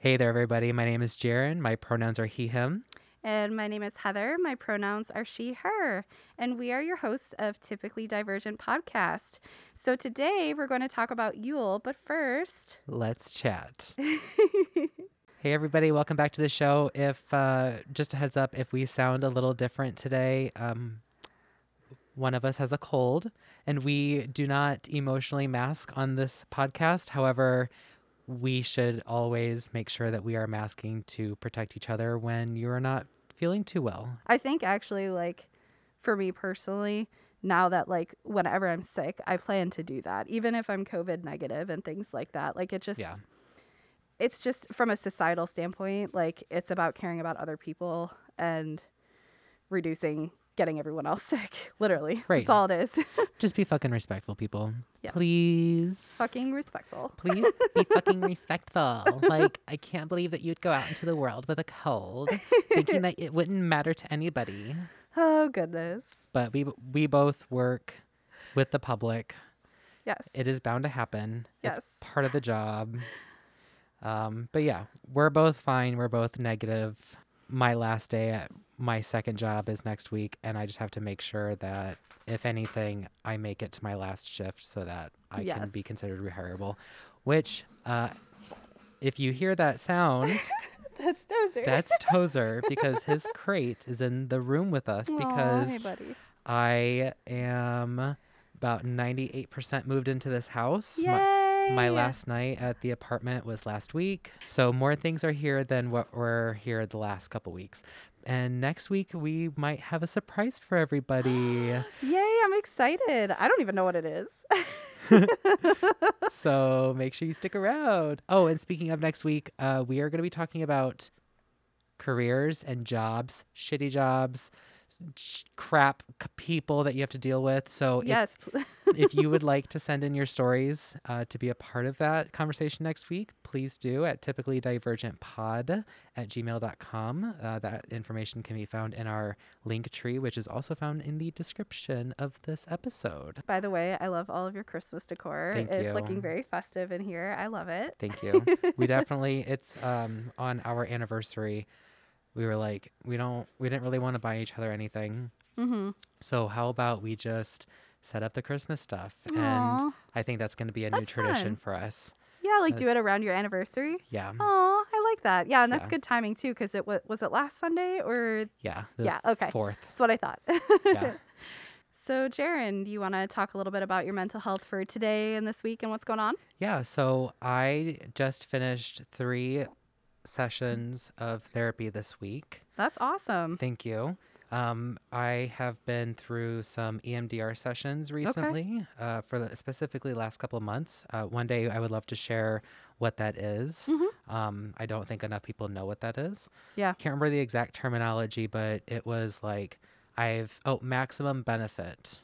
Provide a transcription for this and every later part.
Hey there, everybody. My name is Jaron. My pronouns are he, him. And my name is Heather. My pronouns are she, her. And we are your hosts of Typically Divergent Podcast. So today we're going to talk about Yule, but first, Let's chat. hey, everybody. Welcome back to the show. If, uh, just a heads up, if we sound a little different today, um, one of us has a cold, and we do not emotionally mask on this podcast. However, we should always make sure that we are masking to protect each other when you are not feeling too well. I think actually, like, for me personally, now that, like, whenever I'm sick, I plan to do that, even if I'm COVID negative and things like that. Like, it just, Yeah. it's just from a societal standpoint, like, it's about caring about other people and reducing getting everyone else sick. Literally. Right. That's all it is. Just be fucking respectful, people. Yes. Please. Fucking respectful. Please be fucking respectful. Like, I can't believe that you'd go out into the world with a cold, thinking that it wouldn't matter to anybody. Oh, goodness. But we we both work with the public. Yes. It is bound to happen. Yes. It's part of the job. Um, but yeah, we're both fine. We're both negative. My last day at my second job is next week, and I just have to make sure that if anything, I make it to my last shift so that I can be considered rehireable. Which, uh, if you hear that sound, That's Tozer that's Tozer because his crate is in the room with us because hey, buddy. I am about 98% moved into this house. Yay! my last night at the apartment was last week. So more things are here than what were here the last couple weeks. And next week we might have a surprise for everybody. Yay! I'm excited. I don't even know what it is. so make sure you stick around. Oh, and speaking of next week, uh, we are going to be talking about careers and jobs, shitty jobs, crap people that you have to deal with. So yes. pl- if you would like to send in your stories uh, to be a part of that conversation next week, please do at typically divergent pod at gmail.com. Uh, that information can be found in our link tree, which is also found in the description of this episode. By the way, I love all of your Christmas decor. Thank it's you. looking very festive in here. I love it. Thank you. we definitely, it's um, on our anniversary. We were like, we don't, we didn't really want to buy each other anything. Mm-hmm. So how about we just set up the Christmas stuff? And I think that's going to be a new tradition fun. for us. Yeah, like uh, do it around your anniversary. Yeah. Oh, I like that. Yeah, and that's Yeah. good timing too, because it was was it last Sunday or Yeah. yeah. Okay, Fourth. that's what I thought. Yeah. So, Jaron, do you want to talk a little bit about your mental health for today and this week and what's going on? Yeah. So I just finished three sessions of therapy this week. That's awesome. Thank you. Um, I have been through some EMDR sessions recently, uh, for the, specifically last couple of months. Uh, one day I would love to share what that is. Mhm. Um, I don't think enough people know what that is. Yeah. Can't remember the exact terminology, but it was like I've oh maximum benefit.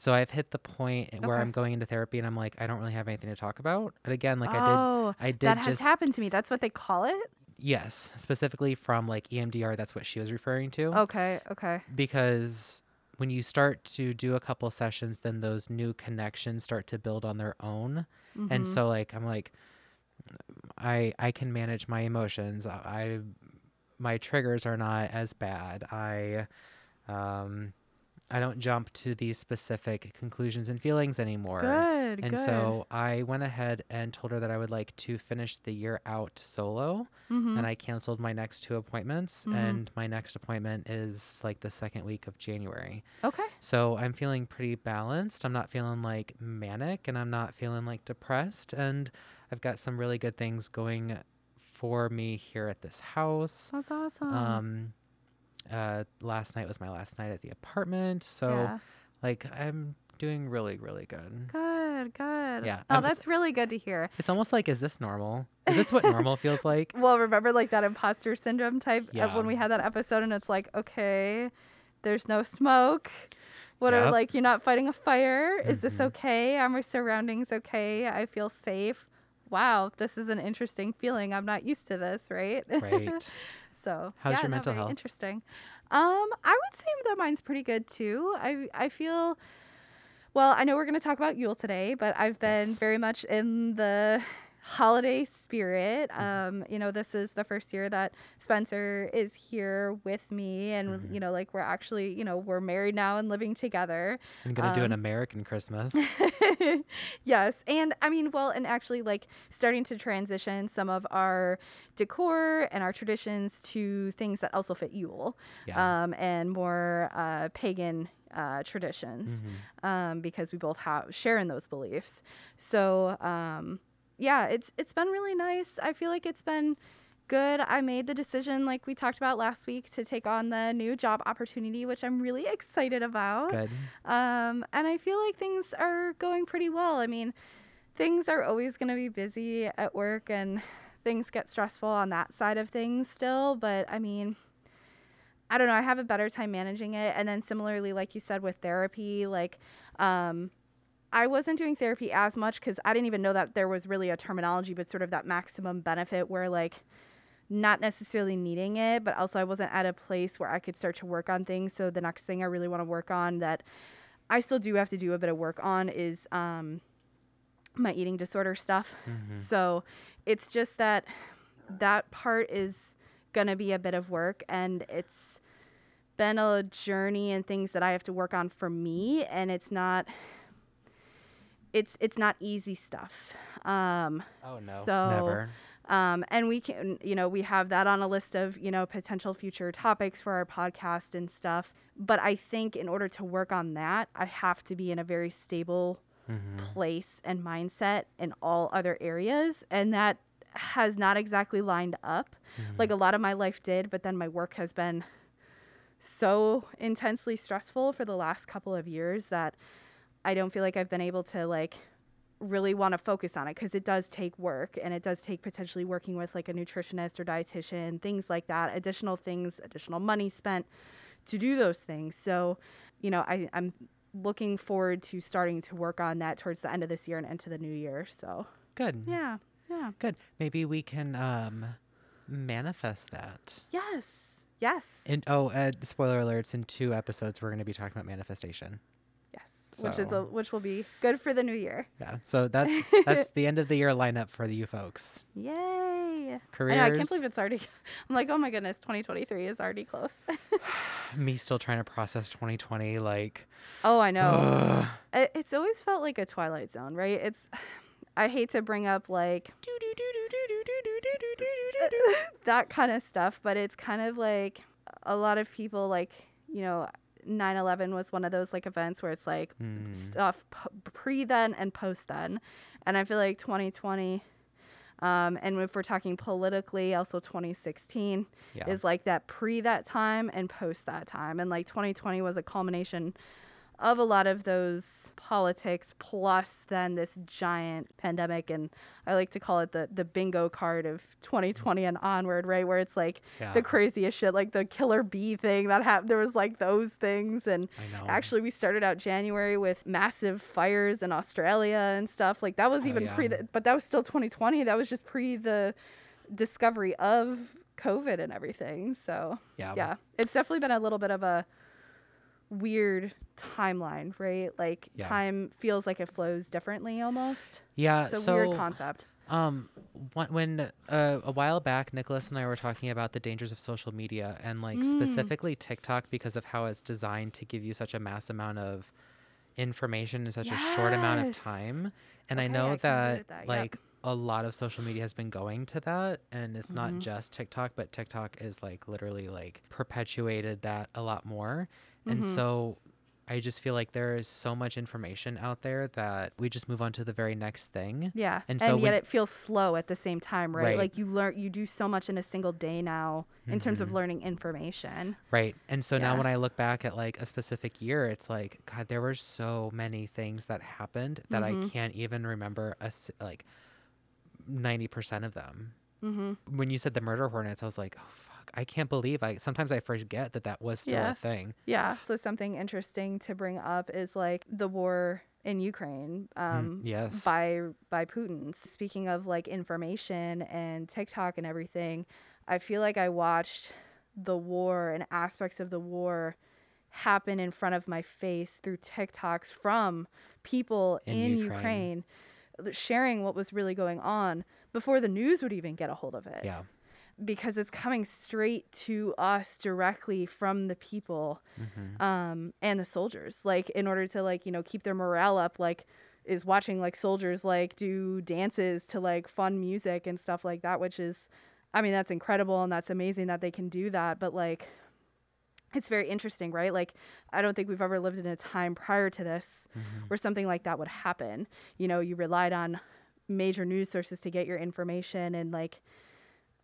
So I've hit the point where Okay. I'm going into therapy and I'm like I don't really have anything to talk about. And again, like I did oh, I did that has just happened to me. That's what they call it. yes, specifically from like EMDR. That's what she was referring to. Okay. Okay. Because when you start to do a couple sessions, then those new connections start to build on their own. And Mhm. so like I'm like, I I can manage my emotions. I, I my triggers are not as bad. I um I don't jump to these specific conclusions and feelings anymore. good. And good. so I went ahead and told her that I would like to finish the year out solo. Mhm. And I canceled my next two appointments. Mhm. And my next appointment is like the second week of January. okay. So I'm feeling pretty balanced. I'm not feeling like manic and I'm not feeling like depressed. And I've got some really good things going for me here at this house. That's awesome. Um, uh, last night was my last night at the apartment. So, yeah. like, I'm doing really, really good. Good. Good. Yeah, Oh, um, that's really good to hear. It's almost like, is this normal? Is this what normal feels like? Well, remember like that imposter syndrome type of Yeah. when we had that episode, and it's like, okay, there's no smoke. What are like you're not fighting a fire? Is this Mhm. okay? Are my surroundings okay? I feel safe. Wow, this is an interesting feeling. I'm not used to this, right? Right. so How's yeah, your mental health? Interesting. Um, I would say that mine's pretty good too. I I feel well, I know we're going to talk about Yule today, but I've been Yes. very much in the holiday spirit. Mm-hmm. Um, you know, this is the first year that Spencer is here with me, and Mhm. you know, like we're actually, you know, we're married now and living together. I'm gonna do an Um, American Christmas. yes. And I mean, well, and actually, like, starting to transition some of our decor and our traditions to things that also fit Yule Yeah. um, and more uh, pagan uh, traditions Mhm. um, because we both have share in those beliefs. So, um, yeah, it's it's been really nice. I feel like it's been good. I made the decision, like we talked about last week, to take on the new job opportunity, which I'm really excited about. Good. Um, and I feel like things are going pretty well. I mean, things are always going to be busy at work and things get stressful on that side of things still. But I mean, I don't know. I have a better time managing it. And then similarly, like you said, with therapy, like, um, I wasn't doing therapy as much because I didn't even know that there was really a terminology, but sort of that maximum benefit where, like, not necessarily needing it, but also I wasn't at a place where I could start to work on things. So the next thing I really want to work on that I still do have to do a bit of work on is um, my eating disorder stuff. Mhm. So it's just that that part is going to be a bit of work and it's been a journey and things that I have to work on for me and it's not it's it's not easy stuff. Um Oh no. so- Never. um, and we can, you know, we have that on a list of, you know, potential future topics for our podcast and stuff. But I think in order to work on that, I have to be in a very stable Mhm. place and mindset in all other areas. And that has not exactly lined up. Mhm. Like a lot of my life did, but then my work has been so intensely stressful for the last couple of years that I don't feel like I've been able to like really want to focus on it because it does take work and it does take potentially working with like a nutritionist or dietitian, things like that, additional things, additional money spent to do those things. So, you know, I, I'm looking forward to starting to work on that towards the end of this year and into the new year. So, Good. yeah, yeah. Good. Maybe we can um manifest that. Yes, yes, And oh, uh, spoiler alerts! In two episodes, we're going to be talking about manifestation. Yes. Which is a, which will be good for the new year. Yeah. So that's that's the end of the year lineup for you folks. Yay! Careers. I know, I can't believe it's already. I'm like, oh my goodness, 2023 is already close. me still trying to process 2020. Like, oh, I know. It, it's always felt like a twilight zone, right? It's. I hate to bring up like that kind of stuff, but it's kind of like a lot of people like you know 9/11 was one of those like events where it's like Mm. stuff pre then and post then, and I feel like 2020. Um, and if we're talking politically, also 2016 yeah. is like that pre that time and post that time. And like 2020 was a culmination of a lot of those politics plus then this giant pandemic and I like to call it the the bingo card of 2020 and onward, right? Where it's like yeah. the craziest shit, like the killer bee thing that happened. There was like those things and Actually, we started out January with massive fires in Australia and stuff. Like that was Oh, even yeah. pre, the, but that was still 2020. That was just pre the discovery of COVID and everything. So yeah. yeah, it's definitely been a little bit of a weird timeline, right? Like Yeah. time feels like it flows differently almost. Yeah. It's a so weird concept. Um, when, uh, a while back, Nicholas and I were talking about the dangers of social media and like Mm. specifically TikTok because of how it's designed to give you such a mass amount of information in such a short amount of Yes. time. And I know I that, that, yep. like a lot of social media has been going to that and it's not Mhm. just TikTok, but TikTok is like literally like perpetuated that a lot more. And Mhm. so I just feel like there is so much information out there that we just move on to the very next thing. Yeah, and and, so yet when- it feels slow at the same time, right? Right. Like you learn, you do so much in a single day now in terms of Mhm. learning information. Right. And so now when I look back at like a specific year, it's like, God, there were so many things that happened that I Mhm. can't even remember a, like 90% of them. Mm-hmm. When you said the murder hornets, I was like, oh, fuck. I can't believe I sometimes I forget that that was still Yeah. a thing. Yeah. So something interesting to bring up is like the war in Ukraine um, Mm, yes. by by Putin. Speaking of like information and TikTok and everything, I feel like I watched the war and aspects of the war happen in front of my face through TikToks from people In in, Ukraine. Ukraine. sharing what was really going on before the news would even get a hold of it. Yeah. Because it's coming straight to us directly from the people hmm um, and the soldiers. Like in order to like you know keep their morale up, like is watching like soldiers like do dances to like fun music and stuff like that, which is, I mean, that's incredible and that's amazing that they can do that. But like, it's very interesting, right? Like, I don't think we've ever lived in a time prior to this hmm where something like that would happen. You know, you relied on major news sources to get your information and like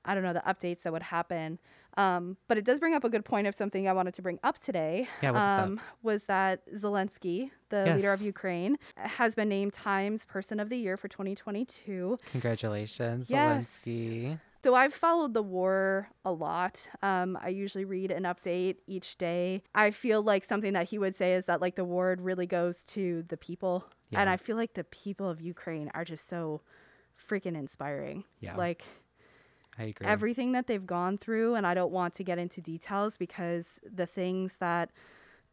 I don't know the updates that would happen. Um, but it does bring up a good point of something I wanted to bring up today. Yeah, is that? um, was that Zelensky, the leader of Ukraine, has been named Times Person of the Year for 2022. Congratulations, Yes. Zelensky. So I've followed the war a lot. Um, I usually read an update each day. I feel like something that he would say is that like the word really goes to the people, and I feel like the people of Ukraine are just so freaking inspiring. Yeah. Like I agree. everything that they've gone through, and I don't want to get into details because the things that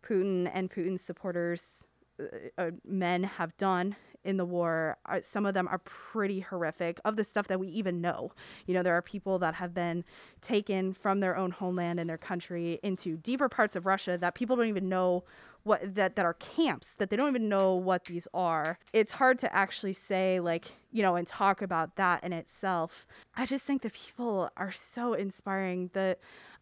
Putin and Putin's supporters, uh, uh, men, have done in the war, are, some of them are pretty horrific. Of the stuff that we even know, you know, there are people that have been taken from their own homeland and their country into deeper parts of Russia that people don't even know what that that are camps that they don't even know what these are. It's hard to actually say like, you know, and talk about that in itself. I just think the people are so inspiring. The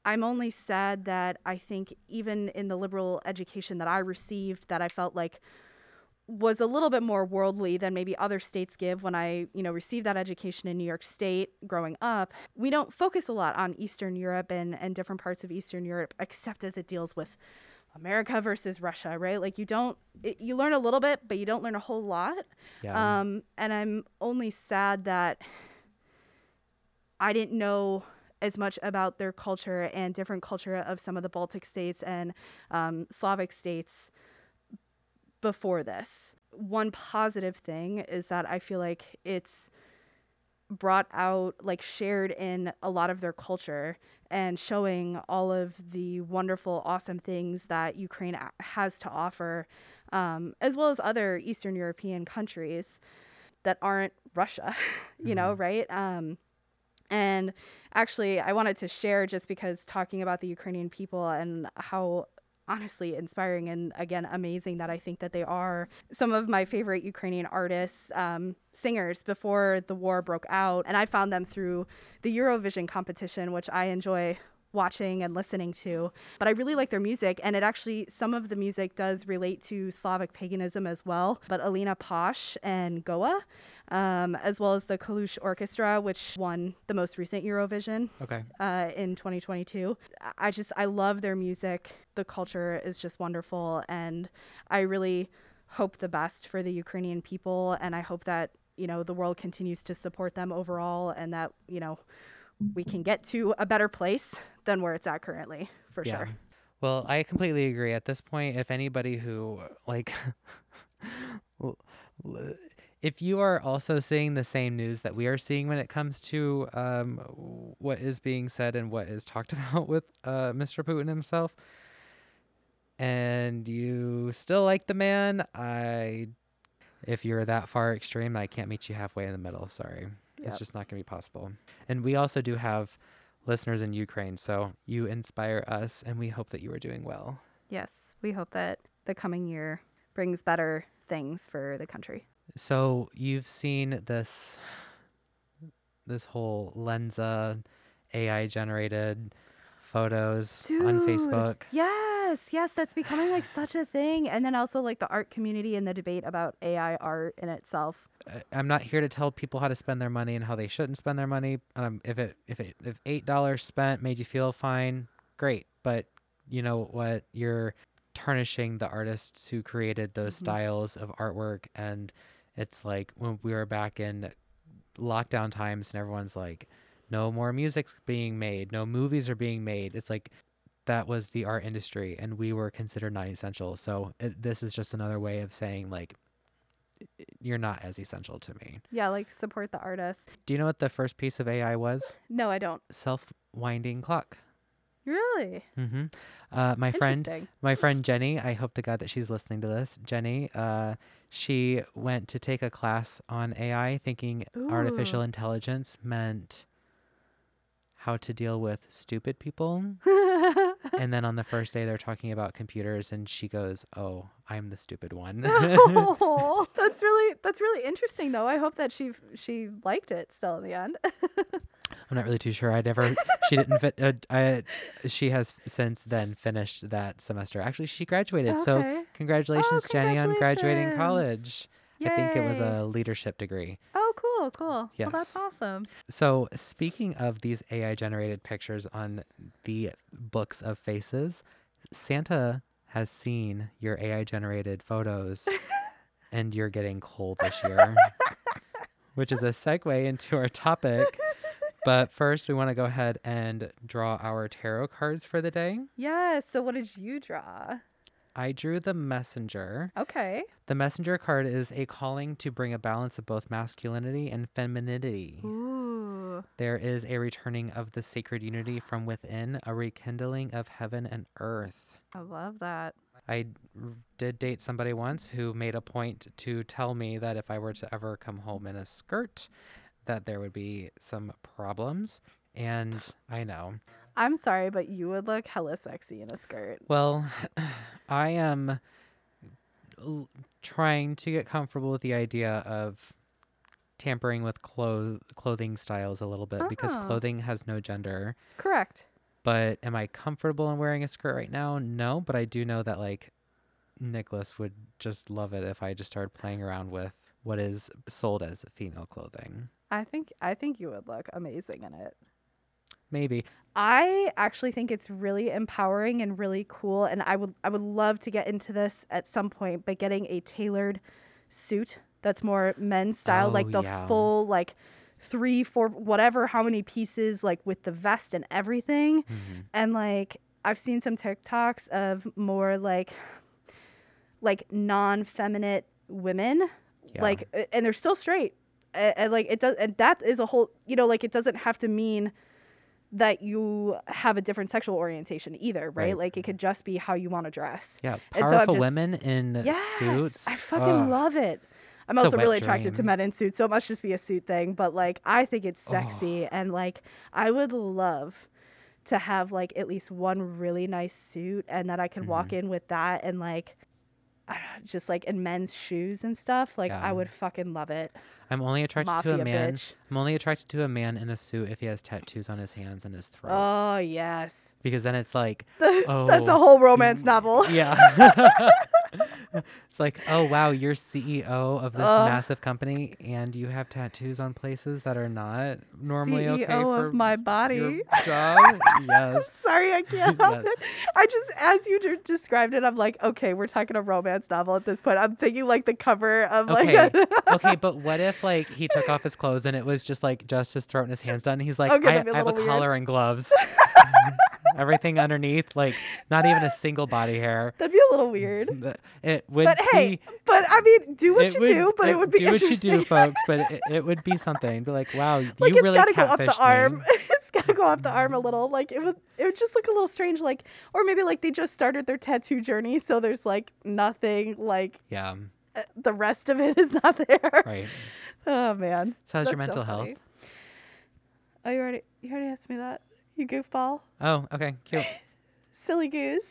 I'm only sad that I think even in the liberal education that I received that I felt like was a little bit more worldly than maybe other states give when I, you know, received that education in New York State growing up. We don't focus a lot on Eastern Europe and, and different parts of Eastern Europe except as it deals with America versus Russia, right? Like you don't it, you learn a little bit, but you don't learn a whole lot. yeah. Um, and I'm only sad that I didn't know as much about their culture and different culture of some of the Baltic states and um, Slavic states before this. One positive thing is that I feel like it's brought out, like shared in a lot of their culture and showing all of the wonderful, awesome things that Ukraine a- has to offer, um, as well as other Eastern European countries that aren't Russia, you know, right? Um, and actually, I wanted to share just because talking about the Ukrainian people and how honestly inspiring and again amazing that I think that they are some of my favorite Ukrainian artists, um, singers before the war broke out. And I found them through the Eurovision competition, which I enjoy watching and listening to. But I really like their music, and it actually, some of the music does relate to Slavic paganism as well. But Alina Pash and Go_A, um, as well as the Kalush Orchestra, which won the most recent Eurovision okay. uh, in 2022. I just I love their music. The culture is just wonderful, and I really hope the best for the Ukrainian people, and I hope that you know the world continues to support them overall, and that you know we can get to a better place than where it's at currently, for Yeah. sure. Well, I completely agree. At this point, if anybody who like if you are also seeing the same news that we are seeing when it comes to um, what is being said and what is talked about with uh, Mr. Putin himself, and you still like the man, I, if you're that far extreme, I can't meet you halfway in the middle. Sorry, Yep. it's just not going to be possible. And we also do have listeners in Ukraine, so you inspire us, and we hope that you are doing well. Yes, we hope that the coming year brings better things for the country. So you've seen this this whole Lensa AI generated photos on Facebook. Facebook. Yes, yes, that's becoming like such a thing. And then also like the art community and the debate about AI art in itself. I'm not here to tell people how to spend their money and how they shouldn't spend their money. Um, if it if it if eight dollars spent made you feel fine, great. But you know what? You're tarnishing the artists who created those Mhm. styles of artwork, and it's like when we were back in lockdown times, and everyone's like, "No more music's being made, no movies are being made." It's like that was the art industry, and we were considered non-essential. So it, this is just another way of saying like you're not as essential to me. Yeah, like support the artist. Do you know what the first piece of AI was? No, I don't. Self winding clock. Really? hmm Uh, my friend, my friend Jenny, I hope to God that she's listening to this. Jenny, uh, she went to take a class on AI, thinking artificial intelligence meant how to deal with stupid people. and then on the first day, they're talking about computers, and she goes, "Oh, I'm the stupid one." oh, that's really that's really interesting though. I hope that she she liked it still in the end. I'm not really too sure. I never. She didn't fit. Uh, I, she has since then finished that semester. Actually, she graduated. So Okay. congratulations, Jenny, on graduating congratulations. college. I think it was a leadership degree. Oh, Oh, cool, cool. Well, Yes. that's awesome. So, speaking of these AI generated pictures on the books of faces, Santa has seen your AI generated photos and you're getting cold this year, which is a segue into our topic. But first, we want to go ahead and draw our tarot cards for the day. Yes. So, what did you draw? I drew the messenger. Okay. The messenger card is a calling to bring a balance of both masculinity and femininity. Ooh. There is a returning of the sacred unity from within, a rekindling of heaven and earth. I love that. I did date somebody once who made a point to tell me that if I were to ever come home in a skirt, that there would be some problems. And I know. I'm sorry, but you would look hella sexy in a skirt. Well, I am l- trying to get comfortable with the idea of tampering with clo- clothing styles a little bit because Oh. clothing has no gender. Correct. But am I comfortable in wearing a skirt right now? No, but I do know that like Nicholas would just love it if I just started playing around with what is sold as female clothing. I think I think you would look amazing in it. Maybe. I actually think it's really empowering and really cool and I would I would love to get into this at some point but getting a tailored suit that's more men's style Oh, like the yeah. full like 3 4 whatever how many pieces like with the vest and everything Mhm. and like I've seen some TikToks of more like like non-feminine women Yeah. like and they're still straight and, and like it does and that is a whole you know like it doesn't have to mean that you have a different sexual orientation either right, Right. like it could just be how you want to dress yeah, and so powerful just- women in yes suits. i fucking Ugh. love it i'm It's also really attracted to men in suits so it must just be a suit thing but like i think it's Oh. sexy and like i would love to have like at least one really nice suit and that i can walk Mm-hmm. in with that and like I don't know, just like in men's shoes and stuff like Yeah. i would fucking love it I'm only attracted mafia to a man. bitch I'm only attracted to a man in a suit if he has tattoos on his hands and his throat. oh yes because then it's like, oh, that's a Oh, whole romance mm, novel yeah. it's like, oh wow, you're CEO of this Ugh. massive company and you have tattoos on places that are not normally CEO okay for of my body job. yes. Sorry, I can't help Yes. it. I just, as you de- described it, I'm like, okay, we're talking a romance novel at this point. I'm thinking like the cover of like. Okay, a- okay, but what if like he took off his clothes and it was just like just his throat and his hands done? He's like, Okay, I, that'd be a I have a weird." collar and gloves. Everything underneath, like not even a single body hair. That'd be a little weird. It would But hey, be But I mean, do what you would- do, but it, would be do what you do, folks. But it, it would be something. Be like, wow, like you it's really gotta go up the arm. it's gotta go up the arm a little. Like it would, it would just look a little strange. Like, or maybe like they just started their tattoo journey, so there's like nothing. Like Yeah, uh, the rest of it is not there. right. Oh man. So how's your That's so mental health? funny. Oh, you already you already asked me that. You goofball. Oh, okay, cute. Silly goose.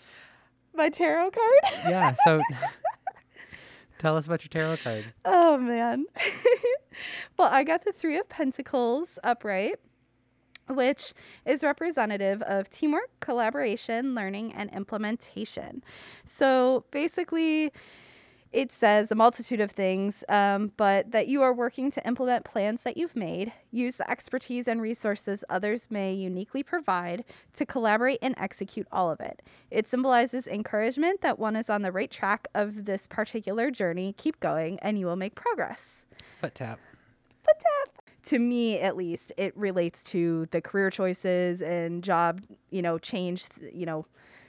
My tarot card. Yeah. So tell us about your tarot card. oh man. well, I got the 3 of pentacles upright, which is representative of teamwork, collaboration, learning and implementation. So, basically it says a multitude of things, um, but that you are working to implement plans that you've made, use the expertise and resources others may uniquely provide to collaborate and execute all of it. It symbolizes encouragement that one is on the right track of this particular journey. Keep going, and you will make progress. Foot tap. Foot tap to me, at least, it relates to the career choices and job, you know, change, you know,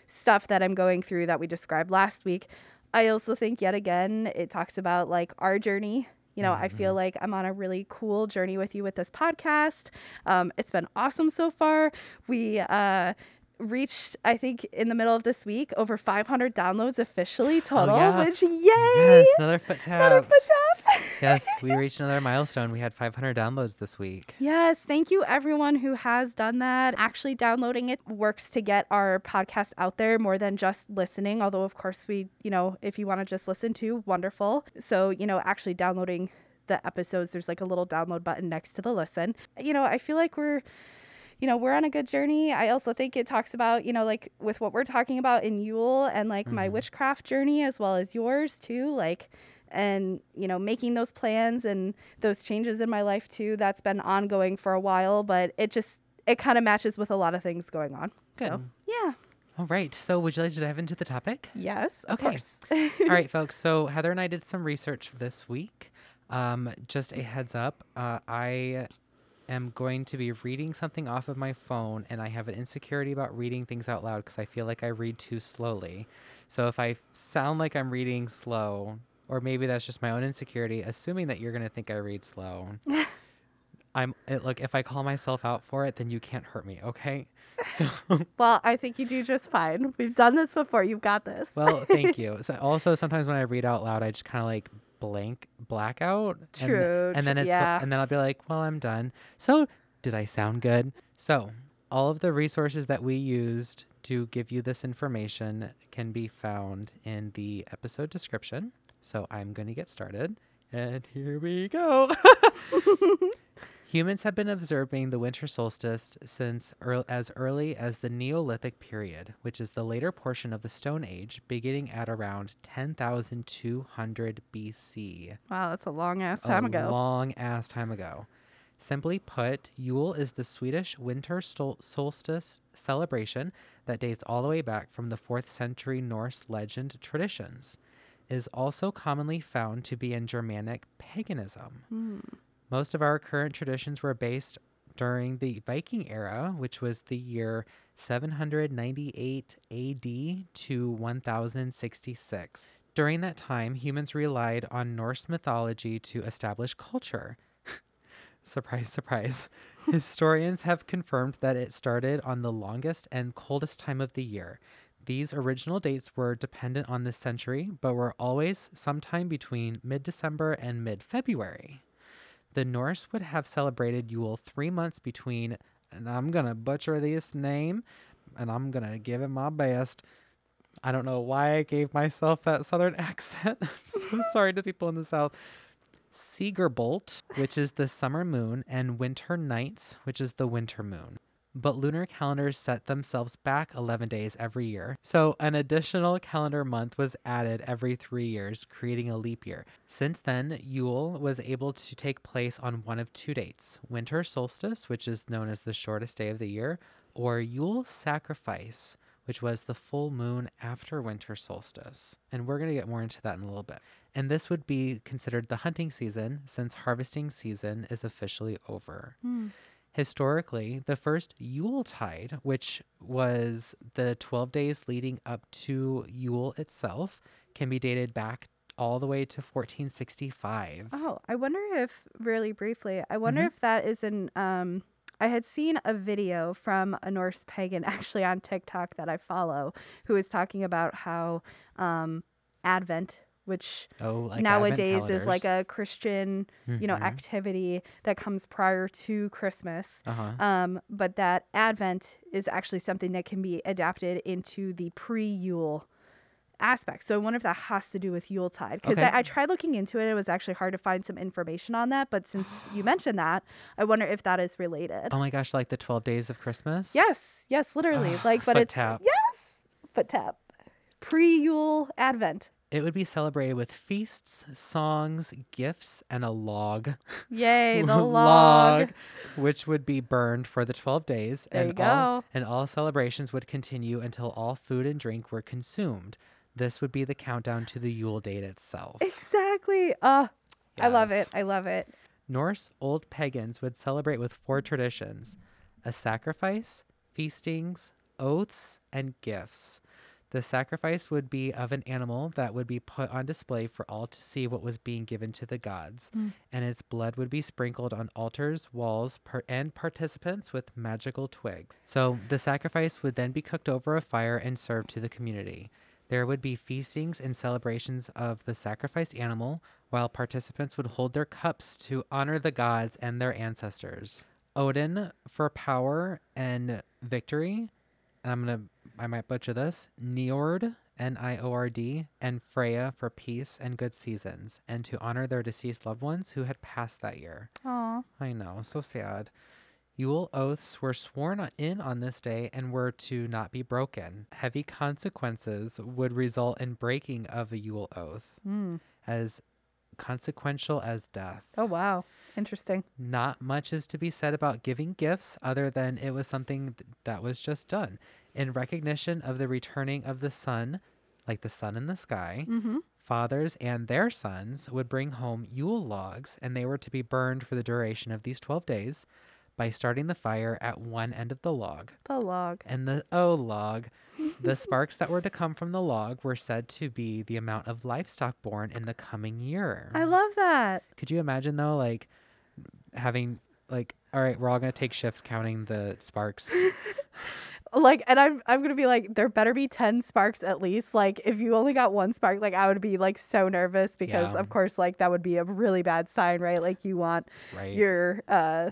stuff that I'm going through that we described last week. I also think, yet again, it talks about like our journey. You know, I feel like I'm on a really cool journey with you with this podcast. Um, it's been awesome so far. We, uh, reached, I think, in the middle of this week, over 500 downloads officially total, Oh, yeah. which, yay! Yes, another foot tap. Another foot tap. yes, we reached another milestone. We had 500 downloads this week. Yes, thank you everyone who has done that. Actually, downloading it works to get our podcast out there more than just listening. Although, of course, we, you know, if you want to just listen to, wonderful. So, you know, actually downloading the episodes, there's like a little download button next to the listen. You know, I feel like we're you know, we're on a good journey. I also think it talks about, you know, like with what we're talking about in Yule and like my Mhm. witchcraft journey as well as yours too. Like, and, you know, making those plans and those changes in my life too. That's been ongoing for a while, but it just, it kind of matches with a lot of things going on. Good. So, yeah. All right. So, would you like to dive into the topic? Yes. Okay. All right, folks. So Heather and I did some research this week. Um, just a heads up, uh, I am going to be reading something off of my phone, and I have an insecurity about reading things out loud because I feel like I read too slowly. So if I sound like I'm reading slow, or maybe that's just my own insecurity, assuming that you're gonna think I read slow. I'm it, look. If I call myself out for it, then you can't hurt me, okay? So, Well, I think you do just fine. We've done this before. You've got this. Well, thank you. So also, sometimes when I read out loud, I just kind of like blank black out. And, th- and then it's yeah. and then I'll be like, well, I'm done. So, did I sound good? So, all of the resources that we used to give you this information can be found in the episode description. So, I'm going to get started. And here we go. Humans have been observing the winter solstice since as early as the Neolithic period, which is the later portion of the Stone Age, beginning at around 10,200 BC. wow, that's a long ass time a ago. long ass time ago. Simply put, Yule is the Swedish winter stol- solstice celebration that dates all the way back from the 4th century Norse legend traditions. It is also commonly found to be in Germanic paganism. Hmm. Most of our current traditions were based during the Viking era, which was the year 798 AD to 1066. During that time, humans relied on Norse mythology to establish culture. surprise, surprise. Historians have confirmed that it started on the longest and coldest time of the year. These original dates were dependent on the century, but were always sometime between mid December and mid February. The Norse would have celebrated Yule three months between, and I'm going to butcher this name, and I'm going to give it my best. I don't know why I gave myself that southern accent. I'm so sorry to people in the south. Segerbolt, which is the summer moon, and Winter Nights, which is the winter moon. But lunar calendars set themselves back 11 days every year. So an additional calendar month was added every three years, creating a leap year. Since then, Yule was able to take place on one of two dates winter solstice, which is known as the shortest day of the year, or Yule sacrifice, which was the full moon after winter solstice. And we're to get more into that in a little bit. And this would be considered the hunting season since harvesting season is officially over. Hmm. Historically, the first Yule tide, which was the 12 days leading up to Yule itself, can be dated back all the way to 1465. Oh, I wonder if really briefly, I wonder Mhm. if that is an um I had seen a video from a Norse pagan actually on TikTok that I follow who was talking about how um Advent, which Oh, like nowadays is like a Christian, you know, Mhm. activity that comes prior to Christmas. uh-huh. Um, but that Advent is actually something that can be adapted into the pre-Yule aspect. So I wonder if that has to do with Yuletide. Because Okay. I, I tried looking into it. It was actually hard to find some information on that. But since you mentioned that, I wonder if that is related. Oh my gosh, like the 12 days of Christmas? Yes, yes, literally. Like, but it's tap. yes, foot tap. Pre-Yule Advent. It would be celebrated with feasts, songs, gifts, and a log. Yay, the log. which would be burned for the 12 days. There and you All, go. and all celebrations would continue until all food and drink were consumed. This would be the countdown to the Yule date itself. Exactly. Uh, I love it. I love it. Norse old pagans would celebrate with four traditions a sacrifice, feastings, oaths, and gifts. The sacrifice would be of an animal that would be put on display for all to see what was being given to the gods, Mm. and its blood would be sprinkled on altars, walls, par- and participants with magical twigs. So the sacrifice would then be cooked over a fire and served to the community. There would be feastings and celebrations of the sacrificed animal, while participants would hold their cups to honor the gods and their ancestors. Odin for power and victory, I'm gonna I might butcher this. Niord, N I O R D, and Freya for peace and good seasons, and to honor their deceased loved ones who had passed that year. Aw. I know, so sad. Yule oaths were sworn in on this day and were to not be broken. Heavy consequences would result in breaking of a Yule oath, Mm. as consequential as death. Oh wow. Interesting. Not much is to be said about giving gifts other than it was something th- that was just done. In recognition of the returning of the sun, like the sun in the sky, Mm-hmm. fathers and their sons would bring home Yule logs and they were to be burned for the duration of these 12 days by starting the fire at one end of the log. The log. And the oh log, the sparks that were to come from the log were said to be the amount of livestock born in the coming year. I love that. Could you imagine though, like having like, all right, we're all gonna take shifts counting the sparks. Like, and I'm I'm gonna be like, there better be ten sparks at least. Like, if you only got one spark, like I would be like so nervous because Yeah. of course, like that would be a really bad sign, right? Like you want Right. your uh,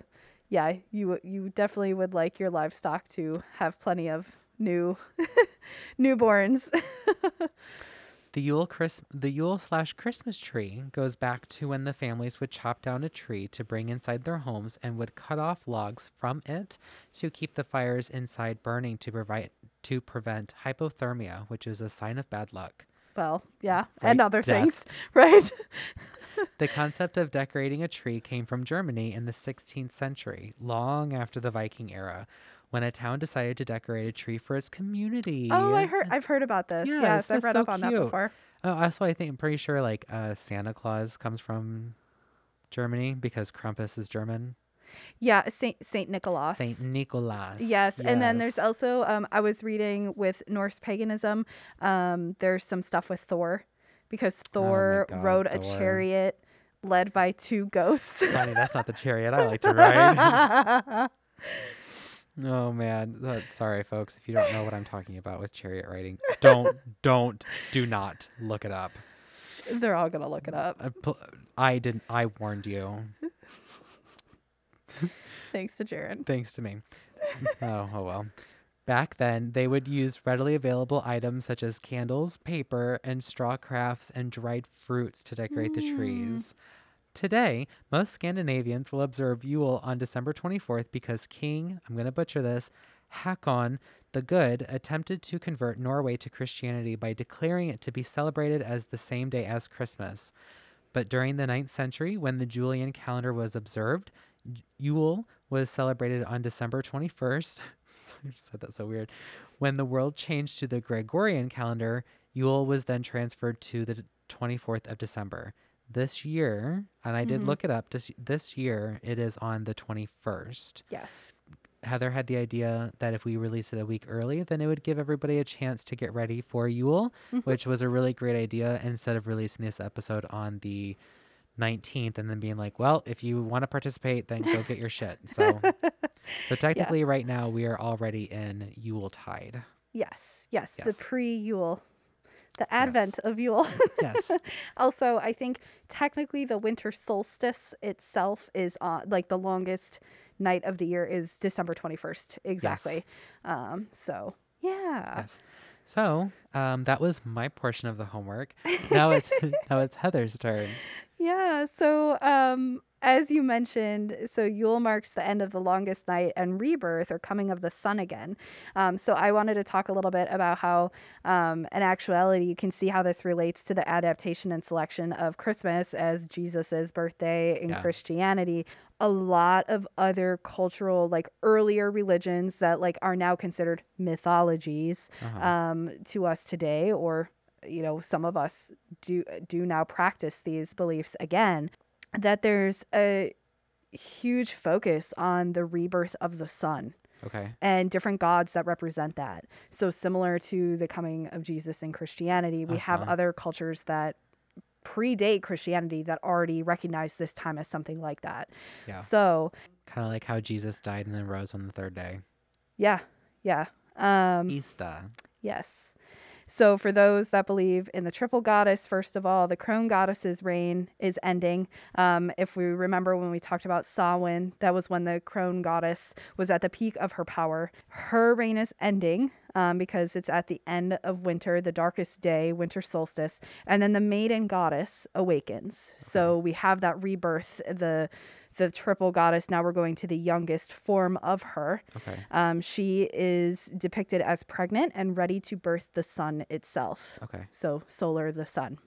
yeah, you you definitely would like your livestock to have plenty of new newborns. The Yule Chris the Yule slash Christmas tree goes back to when the families would chop down a tree to bring inside their homes and would cut off logs from it to keep the fires inside burning to provide to prevent hypothermia, which is a sign of bad luck. Well, yeah, Like and other death. things, right? The concept of decorating a tree came from Germany in the 16th century, long after the Viking era, when a town decided to decorate a tree for its community. oh, I heard I've heard about this. Yes, Yes, I've read so up on that before. Oh, also, I think I'm pretty sure like uh, Santa Claus comes from Germany because Krampus is German. Yeah, Saint Saint Nicholas. Saint Nicholas. Yes, and then there's also um, I was reading with Norse paganism. Um, there's some stuff with Thor, because Thor Oh God, rode a chariot led by two goats. Funny, that's not the chariot I like to ride. oh man, sorry folks if you don't know what I'm talking about with chariot riding. Don't, don't, do not look it up. They're all gonna look it up. I, I didn't. I warned you. Thanks to Jaron. Thanks to me. oh, oh well. Back then, they would use readily available items such as candles, paper, and straw crafts and dried fruits to decorate the trees. Mm. Today, most Scandinavians will observe Yule on December 24th because King, I'm going to butcher this, Hakon the Good attempted to convert Norway to Christianity by declaring it to be celebrated as the same day as Christmas. But during the 9th century, when the Julian calendar was observed, Yule was celebrated on December 21st. Sorry, I just said that so weird. When the world changed to the Gregorian calendar, Yule was then transferred to the 24th of December. This year, and I did Mhm. look it up, this, this year it is on the 21st. Yes. Heather had the idea that if we release it a week early, then it would give everybody a chance to get ready for Yule, Mhm. which was a really great idea instead of releasing this episode on the 19th and then being like, well, if you want to participate, then go get your shit. So, so technically, right now, we are already in Yule tide. Yes. Yes. Yes. The pre Yule. The advent of Yule. Yes. also, I think technically the winter solstice itself is on like the longest night of the year is December 21st. Exactly. Yes. Um, so yeah. Yes. So um, that was my portion of the homework. Now it's now it's Heather's turn. Yeah. So, um, as you mentioned, so Yule marks the end of the longest night and rebirth or coming of the sun again. Um, so, I wanted to talk a little bit about how, um, in actuality, you can see how this relates to the adaptation and selection of Christmas as Jesus's birthday in Yeah. Christianity. A lot of other cultural, like earlier religions that like are now considered mythologies Uh-huh. um, to us today, or you know, some of us do do now practice these beliefs again. That there's a huge focus on the rebirth of the sun. Okay. and different gods that represent that. So similar to the coming of Jesus in Christianity, we have Uh-huh. other cultures that predate Christianity that already recognize this time as something like that. Yeah. So, Kind of like how Jesus died and then rose on the third day. yeah, yeah. Um, Easter. Yes. So, for those that believe in the triple goddess, first of all, the crone goddess's reign is ending. Um, if we remember when we talked about Samhain, that was when the crone goddess was at the peak of her power. Her reign is ending um, because it's at the end of winter, the darkest day, winter solstice. And then the maiden goddess awakens. So, we have that rebirth, the the triple goddess. Now we're going to the youngest form of her. Okay. Um, she is depicted as pregnant and ready to birth the sun itself. Okay. So, solar, the sun.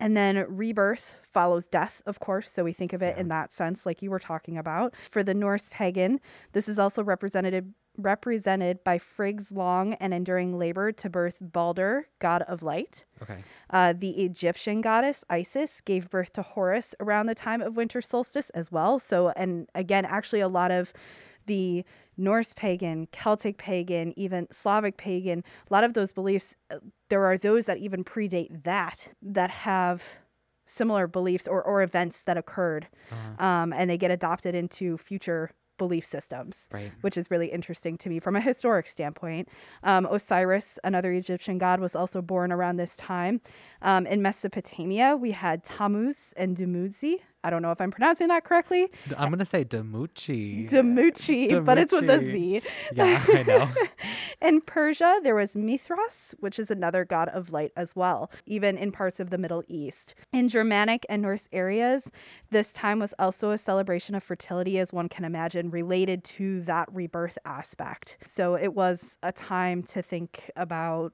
And then rebirth follows death, of course. So, we think of it Yeah. in that sense, like you were talking about. For the Norse pagan, this is also represented represented by Frigg's long and enduring labor to birth Balder, god of light. Okay. Uh, the Egyptian goddess Isis gave birth to Horus around the time of winter solstice as well. So, and again, actually, a lot of the Norse pagan, Celtic pagan, even Slavic pagan, a lot of those beliefs, uh, there are those that even predate that, that have similar beliefs or, or events that occurred. Uh, Um, and they get adopted into future belief systems right. which is really interesting to me from a historic standpoint. Um, Osiris, another Egyptian god, was also born around this time. Um, in Mesopotamia, we had Tammuz and Dumuzi. I don't know if I'm pronouncing that correctly. I'm gonna say Damuchi. Damuchi, but it's with a Z. yeah, I know. in Persia, there was Mithras, which is another god of light as well, even in parts of the Middle East. In Germanic and Norse areas, this time was also a celebration of fertility, as one can imagine, related to that rebirth aspect. So it was a time to think about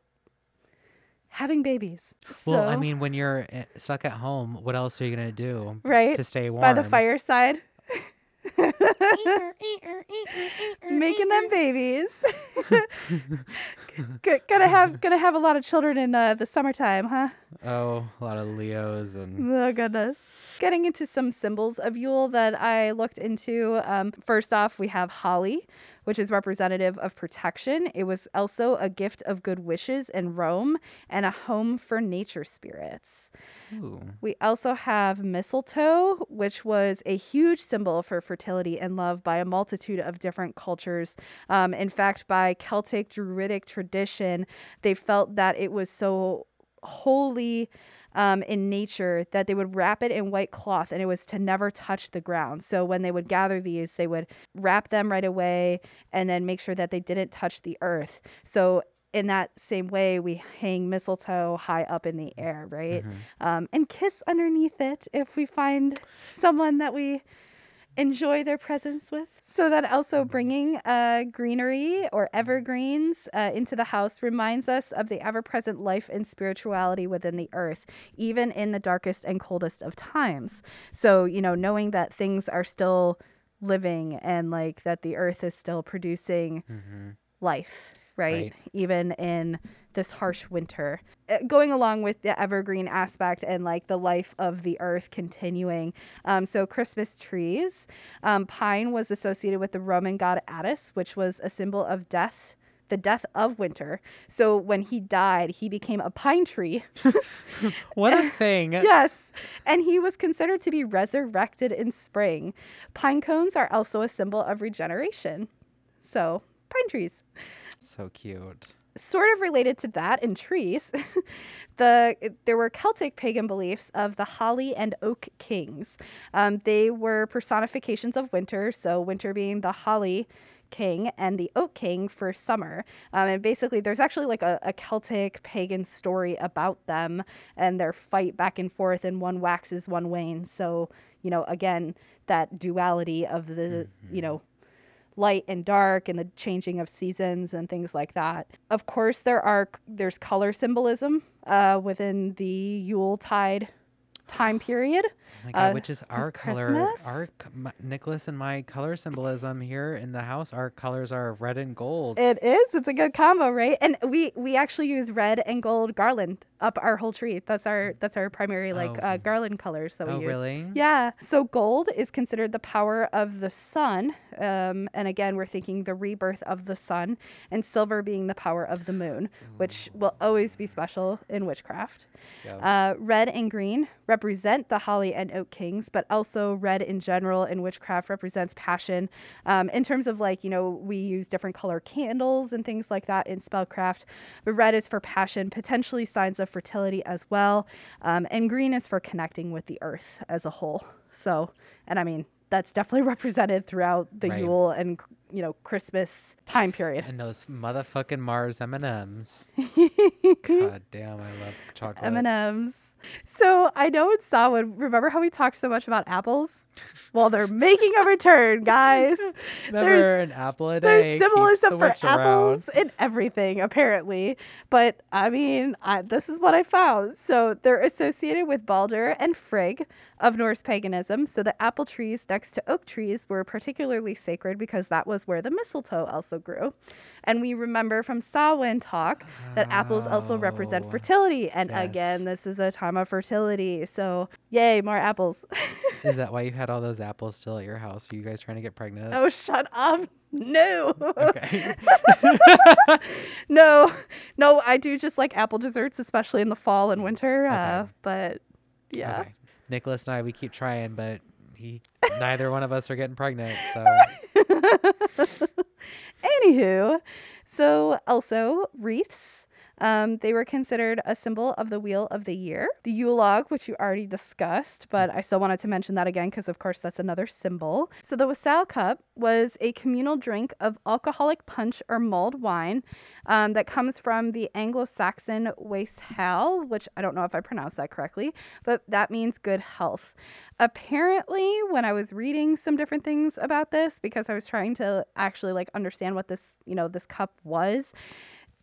having babies. Well, I mean, when you're eh, stuck at home, what else are you gonna do right? to stay warm? By the fireside. Making them babies. G- gonna have gonna have a lot of children in uh, the summertime, huh? Oh, a lot of Leos and Oh goodness. Getting into some symbols of Yule that I looked into. Um, first off, we have holly, which is representative of protection. It was also a gift of good wishes in Rome and a home for nature spirits. ooh, We also have mistletoe, which was a huge symbol for fertility and love by a multitude of different cultures. Um, in fact, by Celtic Druidic tradition, they felt that it was so holy um, in nature that they would wrap it in white cloth and it was to never touch the ground. So when they would gather these, they would wrap them right away and then make sure that they didn't touch the earth. So in that same way, we hang mistletoe high up in the air, right? mhm. um, and kiss underneath it if we find someone that we enjoy their presence with. So that also bringing uh, greenery or evergreens uh, into the house reminds us of the ever-present life and spirituality within the earth, even in the darkest and coldest of times. So you know, knowing that things are still living and like that the earth is still producing Mhm. life, right? Right. Even in this harsh winter. Uh, Going along with the evergreen aspect and like the life of the earth continuing. Um, so, Christmas trees. Um, pine was associated with the Roman god Attis, which was a symbol of death. The death of winter. So when he died, he became a pine tree. What a thing! yes. And he was considered to be resurrected in spring. Pine cones are also a symbol of regeneration. So, pine trees So cute. sort of related to that in trees, the there were Celtic pagan beliefs of the holly and oak kings. Um, they were personifications of winter, so winter being the holly king and the oak king for summer. Um, and basically, there's actually like a, a Celtic pagan story about them and their fight back and forth, and one waxes, one wanes. So you know, again, that duality of the you know light and dark and the changing of seasons and things like that. Of course, there are there's color symbolism uh, within the Yule tide time period. Oh my God, uh, which is our color. Christmas? Our my, Nicholas and my color symbolism here in the house. Our colors are red and gold. It is. It's a good combo, right? And we we actually use red and gold garland up our whole tree. That's our that's our primary like Oh. uh, garland colors that we oh, use. really? Yeah. So gold is considered the power of the sun. Um, and again, we're thinking the rebirth of the sun, and silver being the power of the moon, which will always be special in witchcraft. Yeah. Uh, red and green represent the holly and oak kings, but also red in general in witchcraft represents passion. Um, in terms of like, you know, we use different color candles and things like that in spellcraft, but red is for passion, potentially signs of fertility as well. Um, and green is for connecting with the earth as a whole. So, and I mean, that's definitely represented throughout the Right. Yule and, you know, Christmas time period. and those motherfucking Mars M and M's. God damn, I love chocolate. M&Ms. So I know in Samhain, remember how we talked so much about apples? Well, they're making a return, guys. Remember an apple a day. There's symbolism the for apples in everything, apparently. But I mean, I, this is what I found. So they're associated with Balder and Frigg of Norse paganism. So the apple trees next to oak trees were particularly sacred because that was where the mistletoe also grew. And we remember from Samhain talk that apples also represent Oh, fertility. And yes. again, this is a time of fertility. So yay, more apples. Is that why you had all those apples still at your house? Were you guys trying to get pregnant? oh, shut up. No. Okay. no, no, I do just like apple desserts, especially in the fall and winter. Uh, but yeah. Okay. Nicholas and I, we keep trying, but he, neither one of us are getting pregnant. So Anywho, so also wreaths. Um, they were considered a symbol of the wheel of the year. The Yule log, which you already discussed, but I still wanted to mention that again because, of course, that's another symbol. So the wassail cup was a communal drink of alcoholic punch or mulled wine um, that comes from the Anglo-Saxon wassail, which I don't know if I pronounced that correctly, but that means good health. Apparently, when I was reading some different things about this, because I was trying to actually like understand what this, you know, this cup was,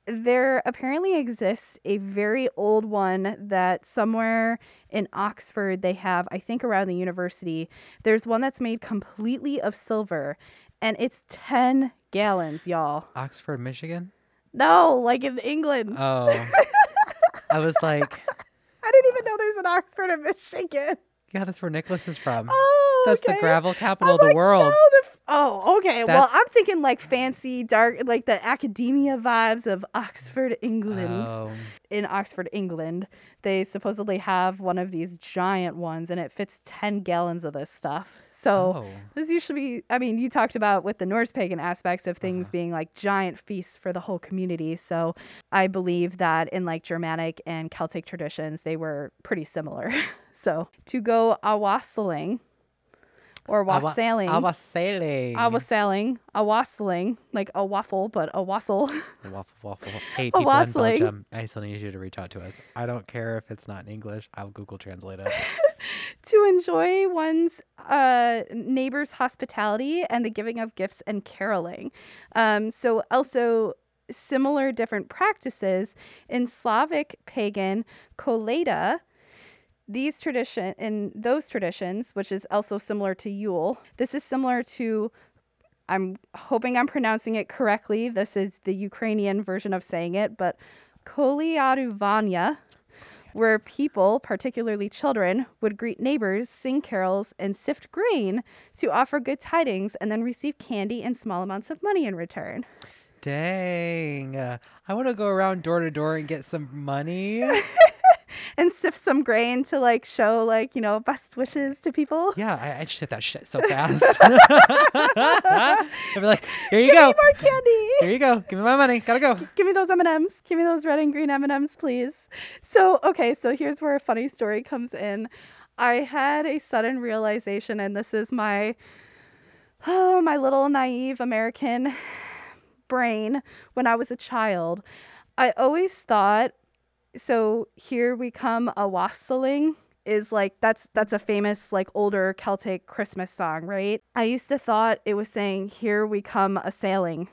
there apparently exists a very old one that somewhere in Oxford they have, I think around the university. There's one that's made completely of silver and it's 10 gallons, y'all. Oxford, Michigan. No, like in England. Oh, I was like, I didn't even know there's an Oxford in Michigan. yeah, that's where Nicholas is from. Oh, That's the okay. gravel I'm capital of the like, world. no, the oh, okay. well, I'm thinking like fancy, dark, like the academia vibes of Oxford, England. Oh, In Oxford, England, they supposedly have one of these giant ones, and it fits 10 gallons of this stuff. So oh. this usually, be, I mean, you talked about with the Norse pagan aspects of things Uh-huh. being like giant feasts for the whole community. So I believe that in like Germanic and Celtic traditions, they were pretty similar. so to go a wassailing or wassailing, a wassailing, a wassailing, like a waffle, but a wassail. Waffle, waffle. Hey, A people in wassailing. Belgium, I still need you to reach out to us. I don't care if it's not in English. I'll Google Translate it. to enjoy one's uh, neighbor's hospitality and the giving of gifts and caroling. Um, so, also similar different practices in Slavic pagan koleda. These tradition in those traditions, which is also similar to Yule, this is similar to. I'm hoping I'm pronouncing it correctly. This is the Ukrainian version of saying it, but Kolyaruvanya, where people, particularly children, would greet neighbors, sing carols, and sift grain to offer good tidings and then receive candy and small amounts of money in return. Dang. Uh, I want to go around door to door and get some money. and sift some grain to like show like, you know, best wishes to people. Yeah, I, I just hit that shit so fast. I'd be like, here you Give go. me more candy. Here you go. Give me my money. Gotta go. Give me those M&Ms. Give me those red and green M&Ms, please. So, okay, so here's where a funny story comes in. I had a sudden realization and this is my oh, my little naive American brain when I was a child. I always thought so here we come a wassailing is like that's that's a famous like older Celtic Christmas song, right? I used to thought it was saying here we come a sailing.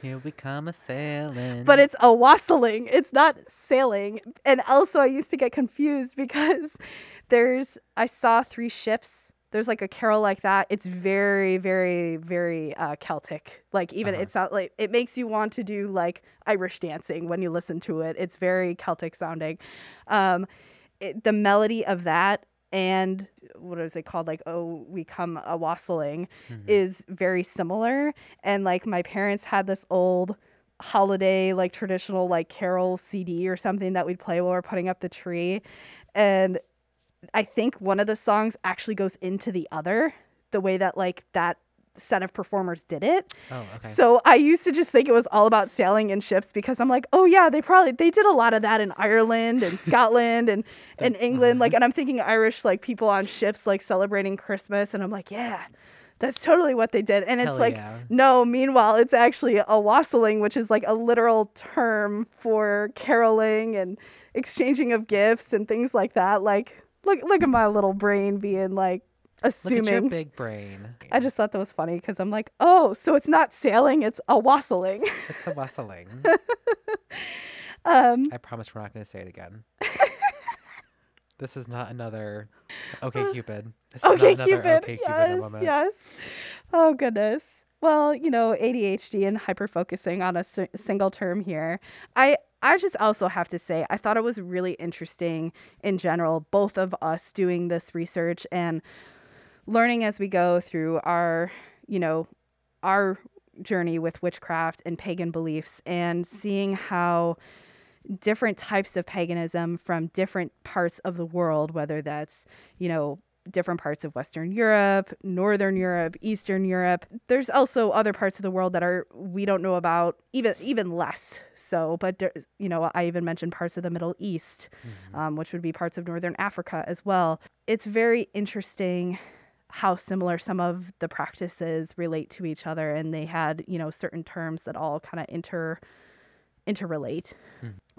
Here we come a sailing. but it's a wassailing. It's not sailing. And also, I used to get confused because there's, I saw three ships. There's like a carol like that. It's very, very, very uh, Celtic. Like even Uh-huh. it's not like it makes you want to do like Irish dancing when you listen to it. It's very Celtic sounding. Um, it, the melody of that and what is it called? Like oh, we come a wassailing Mhm. is very similar and like my parents had this old holiday like traditional like carol cd or something that we'd play while we're putting up the tree and i think one of the songs actually goes into the other the way that like that set of performers did it oh, okay. so i used to just think it was all about sailing in ships because i'm like oh yeah they probably they did a lot of that in ireland and scotland and and england like and i'm thinking irish like people on ships like celebrating christmas and i'm like yeah that's totally what they did and it's Hell like yeah. no, meanwhile, it's actually a wassailing, which is like a literal term for caroling and exchanging of gifts and things like that. Like, look, look at my little brain being like assuming Look at your big brain. I just thought that was funny because I'm like, oh, so it's not sailing, it's a wassailing. It's a whistling. um, I promise we're not going to say it again. this is not another Okay Cupid. This is okay, not another Cupid. Okay Cupid yes, moment. yes. Oh goodness. Well, you know, ADHD and hyper focusing on a s- single term here. I I just also have to say I thought it was really interesting in general both of us doing this research and learning as we go through our, you know, our journey with witchcraft and pagan beliefs and seeing how different types of paganism from different parts of the world, whether that's, you know, different parts of Western Europe, Northern Europe, Eastern Europe. There's also other parts of the world that are we don't know about, even even less so. But you know, I even mentioned parts of the Middle East, Mhm. um, which would be parts of Northern Africa as well. It's very interesting how similar some of the practices relate to each other, and they had you know certain terms that all kind of inter interrelate.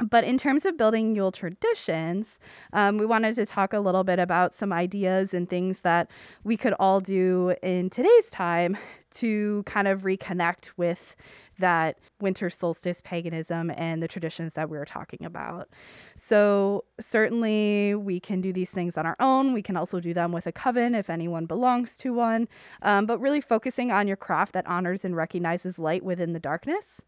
But in terms of building Yule traditions, um, we wanted to talk a little bit about some ideas and things that we could all do in today's time to kind of reconnect with that winter solstice paganism and the traditions that we were talking about. So, certainly, we can do these things on our own. We can also do them with a coven if anyone belongs to one, um, but really focusing on your craft that honors and recognizes light within the darkness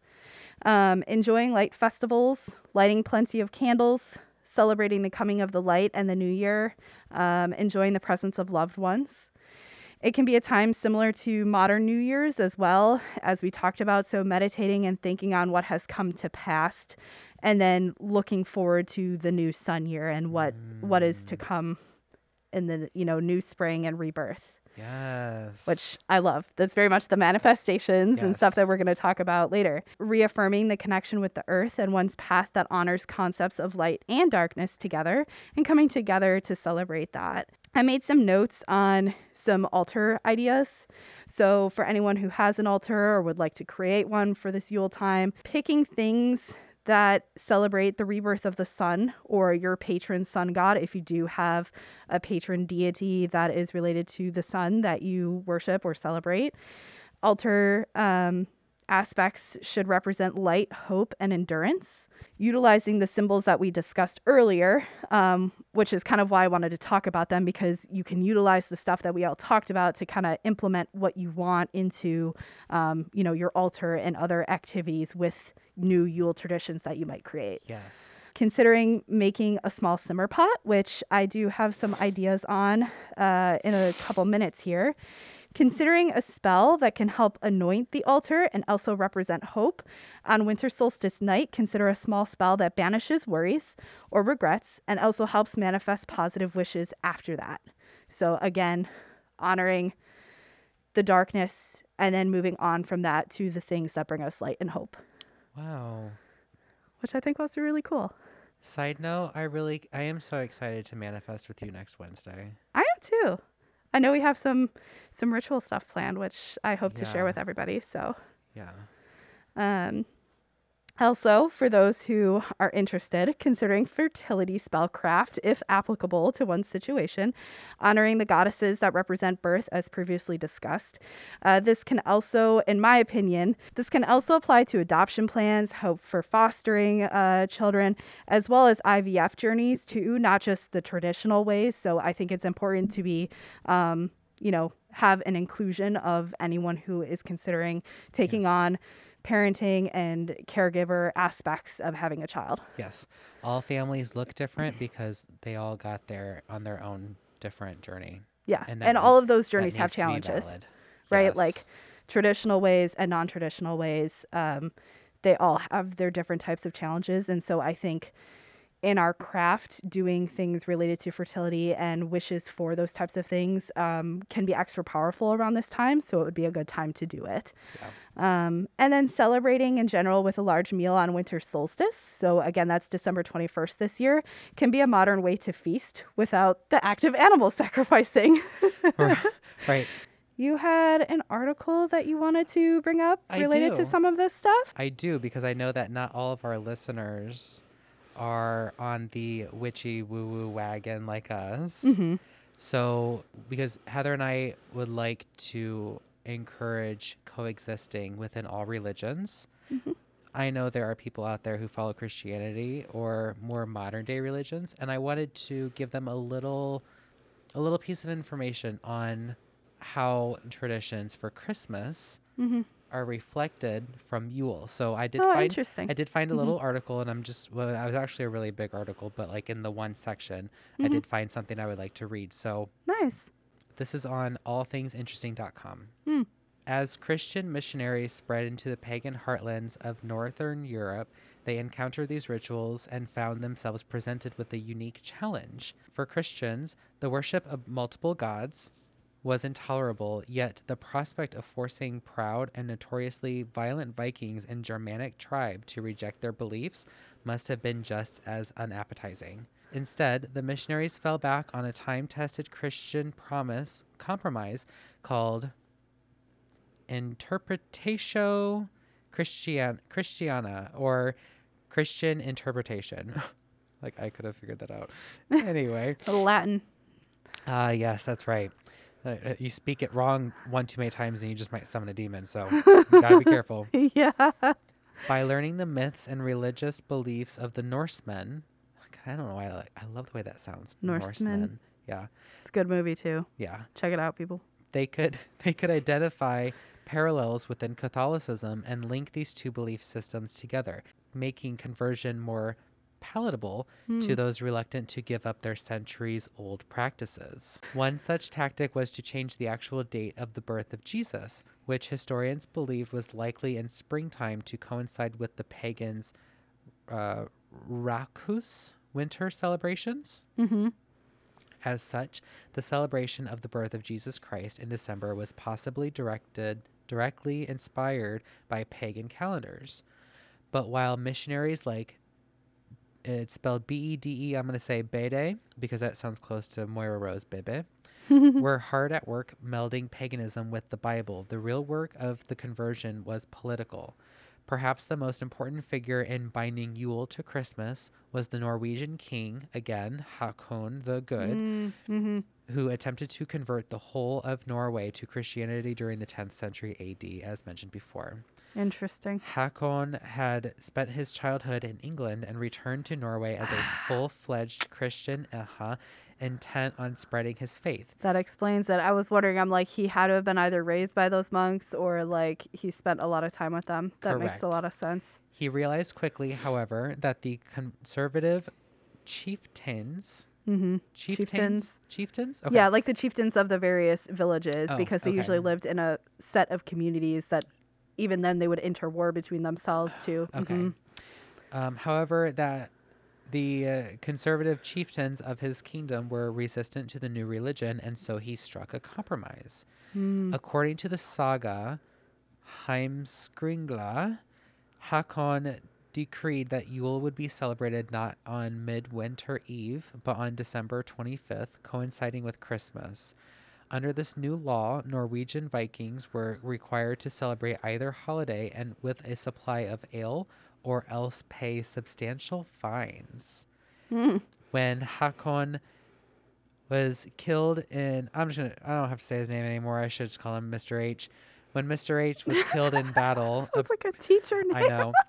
um, enjoying light festivals, lighting plenty of candles, celebrating the coming of the light and the new year, um, enjoying the presence of loved ones. It can be a time similar to modern New Year's as well, as we talked about. So, meditating and thinking on what has come to past, and then looking forward to the new sun year and what what is to come in the you know new spring and rebirth Yes. which I love. That's very much the manifestations and stuff that we're going to talk about later. Reaffirming the connection with the earth and one's path that honors concepts of light and darkness together and coming together to celebrate that. I made some notes on some altar ideas. So, for anyone who has an altar or would like to create one for this Yule time, picking things that celebrate the rebirth of the sun or your patron sun god if you do have a patron deity that is related to the sun that you worship or celebrate. Altar um, aspects should represent light, hope, and endurance. Utilizing the symbols that we discussed earlier, um, which is kind of why I wanted to talk about them because you can utilize the stuff that we all talked about to kind of implement what you want into, um, you know, your altar and other activities with new Yule traditions that you might create Yes. considering making a small simmer pot, which I do have some ideas on uh, in a couple minutes here. Considering a spell that can help anoint the altar and also represent hope. On winter solstice night, consider a small spell that banishes worries or regrets and also helps manifest positive wishes after that. So, again, honoring the darkness and then moving on from that to the things that bring us light and hope, Wow. which I think was really cool. Side note, I really I am so excited to manifest with you next Wednesday. I am too. I know we have some some ritual stuff planned, which I hope to share with everybody. So, Yeah. um, Also, for those who are interested, considering fertility spellcraft, if applicable to one's situation, honoring the goddesses that represent birth, as previously discussed. Uh, this can also, in my opinion, this can also apply to adoption plans, hope for fostering uh, children, as well as IVF journeys too, not just the traditional ways. So I think it's important to be, um, you know, have an inclusion of anyone who is considering taking Yes. on parenting and caregiver aspects of having a child. Yes. All families look different because they all got there on their own different journey. Yeah. And And, all of those journeys have needs to be challenges, right? Yes. Like traditional ways and non traditional ways. Um, they all have their different types of challenges. And so I think in our craft, doing things related to fertility and wishes for those types of things um, can be extra powerful around this time. So it would be a good time to do it. Um, and then celebrating in general with a large meal on winter solstice. So, again, that's December 21st this year, can be a modern way to feast without the act of animal sacrificing. right. you had an article that you wanted to bring up related to some of this stuff? I do because I know that not all of our listeners are on the witchy woo woo wagon like us. Mm-hmm. So, because Heather and I would like to encourage coexisting within all religions. Mhm. I know there are people out there who follow Christianity or more modern day religions, and I wanted to give them a little a little piece of information on how traditions for Christmas Mm-hmm. Are reflected from Yule. So I did Oh, find interesting. I did find a little article, and I'm just well, I was actually a really big article, but like in the one section, I Mhm. did find something I would like to read. So Nice. this is on allthingsinteresting.com. Hmm. As Christian missionaries spread into the pagan heartlands of northern Europe, they encountered these rituals and found themselves presented with a unique challenge. For Christians, the worship of multiple gods was intolerable, yet the prospect of forcing proud and notoriously violent Vikings and Germanic tribe to reject their beliefs must have been just as unappetizing. Instead, the missionaries fell back on a time-tested Christian promise compromise called Interpretatio Christian Christiana or Christian interpretation. like I could have figured that out. anyway, Latin. Ah, yes, that's right. Uh, uh, you speak it wrong one too many times, and you just might summon a demon. So you gotta be careful. yeah. By learning the myths and religious beliefs of the Norsemen, I don't know why I like. I love the way that sounds. Norsemen. Yeah, It's a good movie, too. yeah. Check it out, people. They could they could identify parallels within Catholicism and link these two belief systems together, making conversion more palatable to Hmm. those reluctant to give up their centuries old practices. One such tactic was to change the actual date of the birth of Jesus, which historians believed was likely in springtime to coincide with the pagans' uh, Rakus winter celebrations. Mm-hmm. As such, the celebration of the birth of Jesus Christ in December was possibly directed directly inspired by pagan calendars. But while missionaries like it's spelled B E D E, I'm going to say Bede because that sounds close to Moira Rose Bebe. We're hard at work melding paganism with the Bible. The real work of the conversion was political. Perhaps the most important figure in binding Yule to Christmas was the Norwegian king, again, Hakon the Good, Mm-hmm. who attempted to convert the whole of Norway to Christianity during the 10th century AD, as mentioned before. Interesting. Hakon had spent his childhood in England and returned to Norway as a full fledged Christian, uh-huh, intent on spreading his faith. That explains it. I was wondering, I'm like, he had to have been either raised by those monks or like he spent a lot of time with them. That makes a lot of sense. He realized quickly, however, that the conservative chieftains. Mm-hmm. Chieftains? Chieftains. Chieftains? Okay. Yeah, like the chieftains of the various villages Oh, because they usually lived in a set of communities that even then they would interwar between themselves too. Okay. Mhm. Um, however, that the uh, conservative chieftains of his kingdom were resistant to the new religion, and so he struck a compromise. Mm. According to the saga Heimskringla, Hakon decreed that Yule would be celebrated not on Midwinter Eve, but on December 25th, coinciding with Christmas. Under this new law, Norwegian Vikings were required to celebrate either holiday and with a supply of ale or else pay substantial fines. Mm. When Hakon was killed in I'm just gonna I don't have to say his name anymore. I should just call him Mr. H. When Mr. H was killed in battle, a Sounds like a teacher name. I know.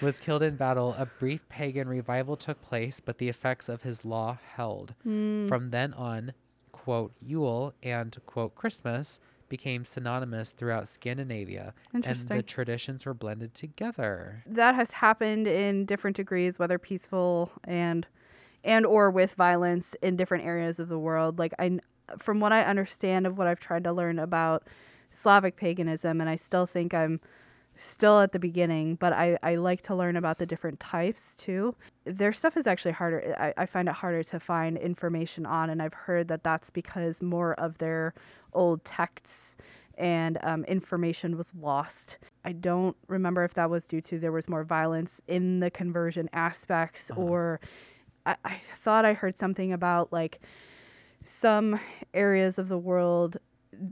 Was killed in battle. A brief pagan revival took place, but the effects of his law held. Mm. From then on, quote, Yule and, quote, Christmas became synonymous throughout Scandinavia, and the traditions were blended together. that has happened in different degrees, whether peaceful and and or with violence in different areas of the world. Like I, from what I understand of what I've tried to learn about Slavic paganism, and I still think I'm still at the beginning, but I, I like to learn about the different types too. Their stuff is actually harder. I, I find it harder to find information on, and I've heard that that's because more of their old texts and um, information was lost. I don't remember if that was due to there was more violence in the conversion aspects, Uh-huh. or I, I thought I heard something about like some areas of the world.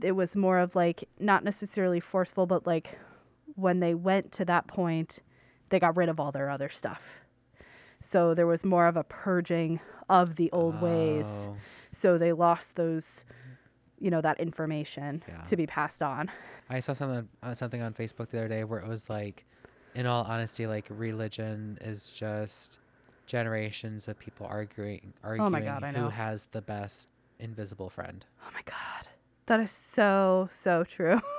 It was more of like not necessarily forceful, but like when they went to that point, they got rid of all their other stuff. So there was more of a purging of the old ways. Oh, So they lost those, you know, that information Yeah. to be passed on. I saw something uh, something on Facebook the other day where it was like, in all honesty, like religion is just generations of people arguing arguing Oh God, who has the best invisible friend. Oh my god. That is so so true.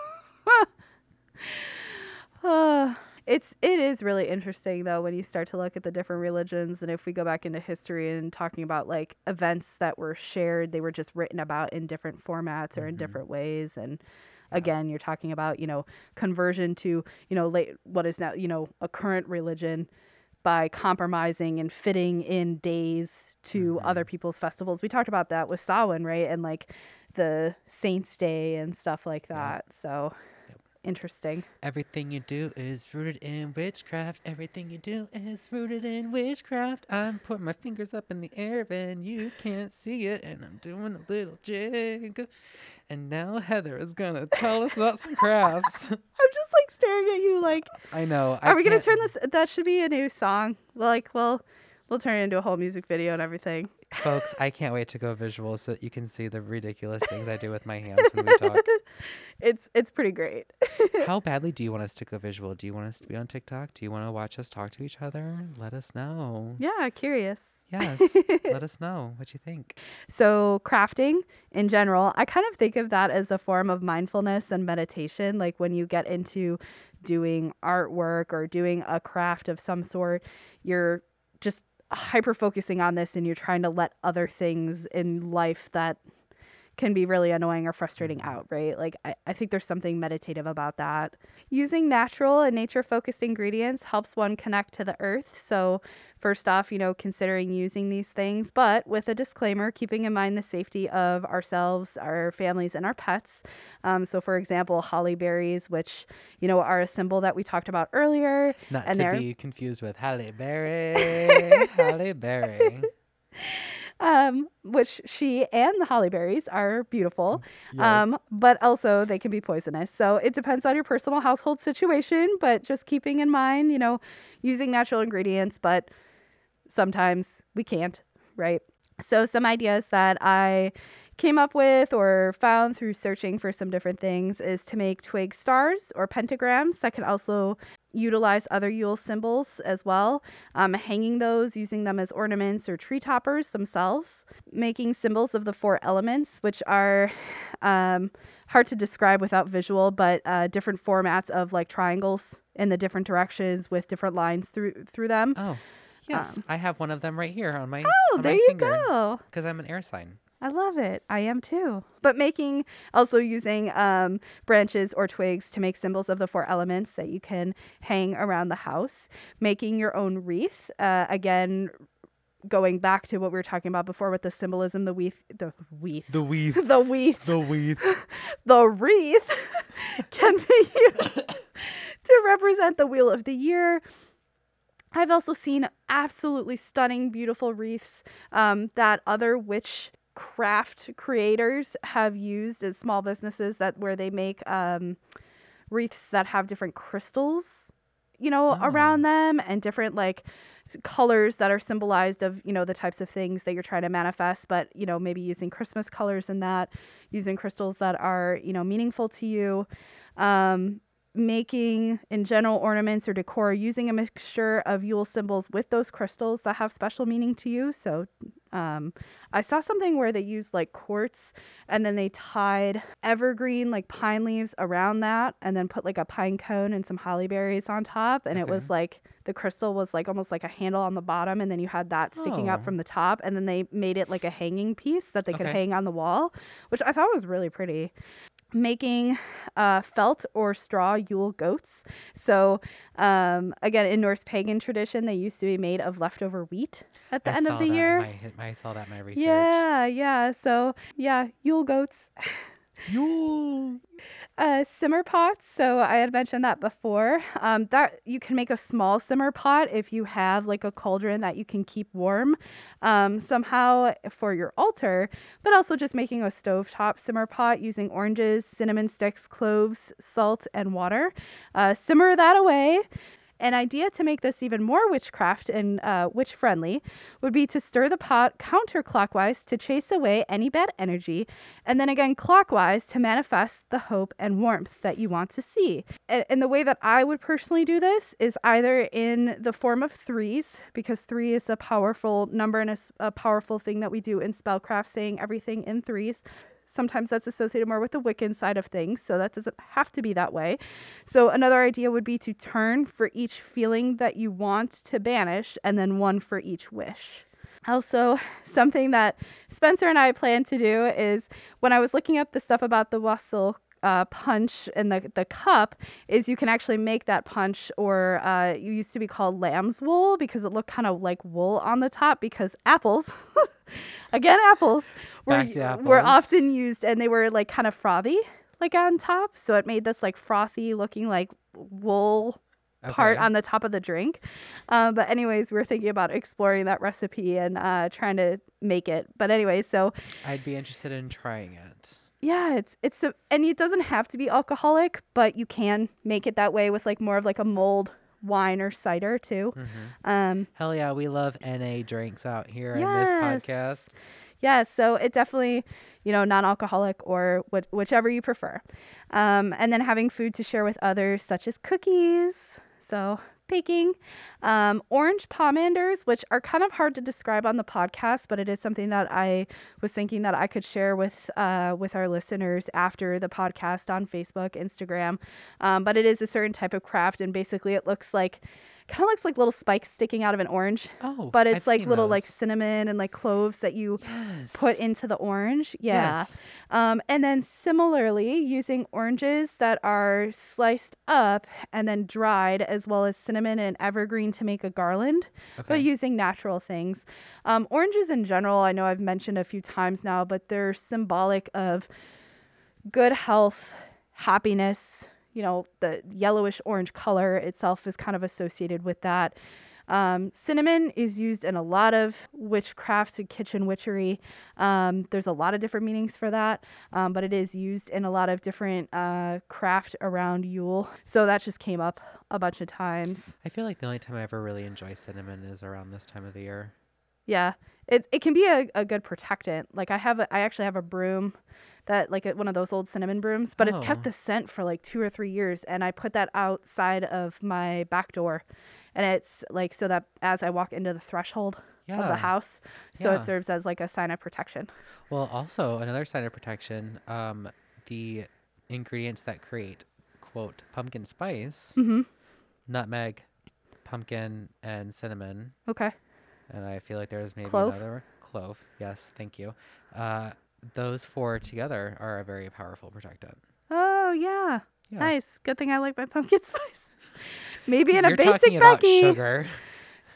Uh, it's it is really interesting though when you start to look at the different religions and if we go back into history and talking about like events that were shared, they were just written about in different formats or in Mhm. different ways and again you're talking about you know conversion to you know late what is now you know a current religion by compromising and fitting in days to Mhm. other people's festivals we talked about that with Samhain right and like the saints day and stuff like Yeah. that so Yep. Interesting Everything you do is rooted in witchcraft. Everything you do is rooted in witchcraft. I'm putting my fingers up in the air and you can't see it. And I'm doing a little jig. And now Heather is going to tell us about some crafts. i'm just like staring at you like I know. I are we gonna turn this that should be a new song well like well we'll turn it into a whole music video and everything Folks, I can't wait to go visual so that you can see the ridiculous things I do with my hands when we talk. it's it's pretty great How badly do you want us to go visual? Do you want us to be on TikTok? Do you want to watch us talk to each other? Let us know. yeah curious Yes. Let us know what you think. So, crafting in general, I kind of think of that as a form of mindfulness and meditation. Like when you get into doing artwork or doing a craft of some sort, you're just hyper focusing on this and you're trying to let other things in life that can be really annoying or frustrating out, right? Like, I, I think there's something meditative about that. Using natural and nature focused ingredients helps one connect to the earth. So, first off, you know, considering using these things, but with a disclaimer, keeping in mind the safety of ourselves, our families, and our pets. Um, so, for example, holly berries, which, you know, are a symbol that we talked about earlier. Not And to they're- be confused with Halle Berry. Halle Berry. Um, which she and the holly berries are beautiful. Yes. Um, but also they can be poisonous. So it depends on your personal household situation, but just keeping in mind, you know, using natural ingredients, but sometimes we can't, right? So some ideas that I came up with or found through searching for some different things is to make twig stars or pentagrams that can also utilize other Yule symbols as well. Um, hanging those, using them as ornaments or tree toppers themselves. Making symbols of the four elements, which are um, hard to describe without visual, but uh, different formats of like triangles in the different directions with different lines through through them. oh, yes. um, I have one of them right here on my Oh, on there my you finger go. because I'm an air sign. I love it. I am too. But making also using um, branches or twigs to make symbols of the four elements that you can hang around the house. Making your own wreath. Uh, again, going back to what we were talking about before with the symbolism, the wreath, the wreath, The wreath, the wreath, The weave. the wreath can be used to represent the wheel of the year. I've also seen absolutely stunning, beautiful wreaths um, that other witch craft creators have used as small businesses that where they make um, wreaths that have different crystals, you know, Oh. around them and different like colors that are symbolized of you know the types of things that you're trying to manifest but you know maybe using christmas colors in that using crystals that are you know meaningful to you um, making in general ornaments or decor using a mixture of Yule symbols with those crystals that have special meaning to you. So um, I saw something where they used like quartz and then they tied evergreen like pine leaves around that and then put like a pine cone and some holly berries on top. And it was like the crystal was like almost like a handle on the bottom and then you had that sticking up Oh. from the top and then they made it like a hanging piece that they could Okay. hang on the wall, which I thought was really pretty making uh, felt or straw Yule goats. So, um, again, in Norse pagan tradition, they used to be made of leftover wheat at the I end of the year. my- I saw that in my research. Yeah, yeah. So, yeah, Yule goats. Yule. Uh, simmer pots. So I had mentioned that before. Um, that you can make a small simmer pot if you have like a cauldron that you can keep warm um, somehow for your altar, but also just making a stovetop simmer pot using oranges, cinnamon sticks, cloves, salt, and water. Uh, simmer that away. An idea to make this even more witchcraft and uh, witch friendly would be to stir the pot counterclockwise to chase away any bad energy, and then again clockwise to manifest the hope and warmth that you want to see. A- And the way that I would personally do this is either in the form of threes, because three is a powerful number and a powerful thing that we do in spellcraft, saying everything in threes. Sometimes that's associated more with the Wiccan side of things, so that doesn't have to be that way. So, another idea would be to turn for each feeling that you want to banish, and then one for each wish. Also, something that Spencer and I plan to do is when I was looking up the stuff about the wassail uh, punch and the, the cup, is you can actually make that punch, or uh, used to be called lamb's wool because it looked kind of like wool on the top because apples. Again, apples were, to were often used and they were like kind of frothy, like on top. So it made this like frothy looking like wool part on the top of the drink. Um, but anyways, we are thinking about exploring that recipe and uh, trying to make it. But anyway, so I'd be interested in trying it. yeah, it's it's a, and it doesn't have to be alcoholic, but you can make it that way with like more of like a mulled wine or cider too. hmm Um, Hell yeah, we love NA drinks out here in this podcast. Yeah, so it definitely, you know, non-alcoholic or wh- whichever you prefer. Um, and then having food to share with others, such as cookies. So baking, um, orange pomanders, which are kind of hard to describe on the podcast, but it is something that I was thinking that I could share with uh, with our listeners after the podcast on Facebook, Instagram. Um, but it is a certain type of craft, and basically it looks like kind of looks like little spikes sticking out of an orange Oh, but it's I've like little like cinnamon and like cloves that you yes. put into the orange. Yeah. Yes. Um, and then similarly, using oranges that are sliced up and then dried, as well as cinnamon and evergreen to make a garland, Okay. but using natural things. Um, oranges in general, I know I've mentioned a few times now, but they're symbolic of good health, happiness. You know, the yellowish orange color itself is kind of associated with that. Um, cinnamon is used in a lot of witchcraft and kitchen witchery. Um, there's a lot of different meanings for that, um, but it is used in a lot of different uh, craft around Yule. So that just came up a bunch of times. I feel like the only time I ever really enjoy cinnamon is around this time of the year. Yeah, it it can be a, a good protectant. Like I have a, I actually have a broom that like a, one of those old cinnamon brooms, but it's Oh. kept the scent for like two or three years, and I put that outside of my back door, and it's like so that as I walk into the threshold Yeah. of the house, so Yeah. it serves as like a sign of protection. Well, also another sign of protection, um, the ingredients that create quote pumpkin spice, Mm-hmm. nutmeg, pumpkin, and cinnamon. Okay. And I feel like there's maybe Clove? another clove. Yes, thank you. Uh, those four together are a very powerful protectant. Oh yeah. Yeah. nice. Good thing I like my pumpkin spice. Maybe in You're a basic talking about Becky. sugar.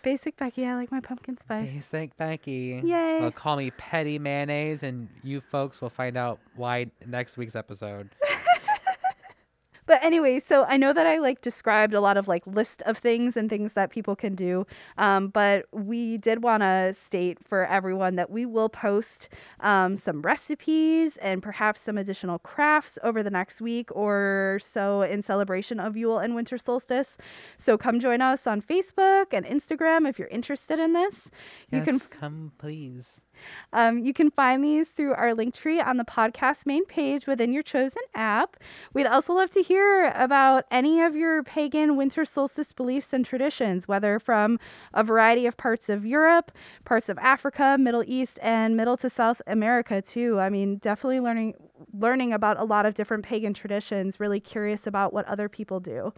Basic Becky, I like my pumpkin spice. Basic Becky. Yay. Well, call me petty mayonnaise, and you folks will find out why next week's episode. But anyway, so I know that I like described a lot of like list of things and things that people can do. Um, but we did want to state for everyone that we will post um, some recipes and perhaps some additional crafts over the next week or so in celebration of Yule and winter solstice. So come join us on Facebook and Instagram if you're interested in this. Yes, You can come, please. Um, you can find these through our link tree on the podcast main page within your chosen app. We'd also love to hear about any of your pagan winter solstice beliefs and traditions, whether from a variety of parts of Europe, parts of Africa, Middle East, and Middle to South America too. I mean, definitely learning learning about a lot of different pagan traditions. Really curious about what other people do.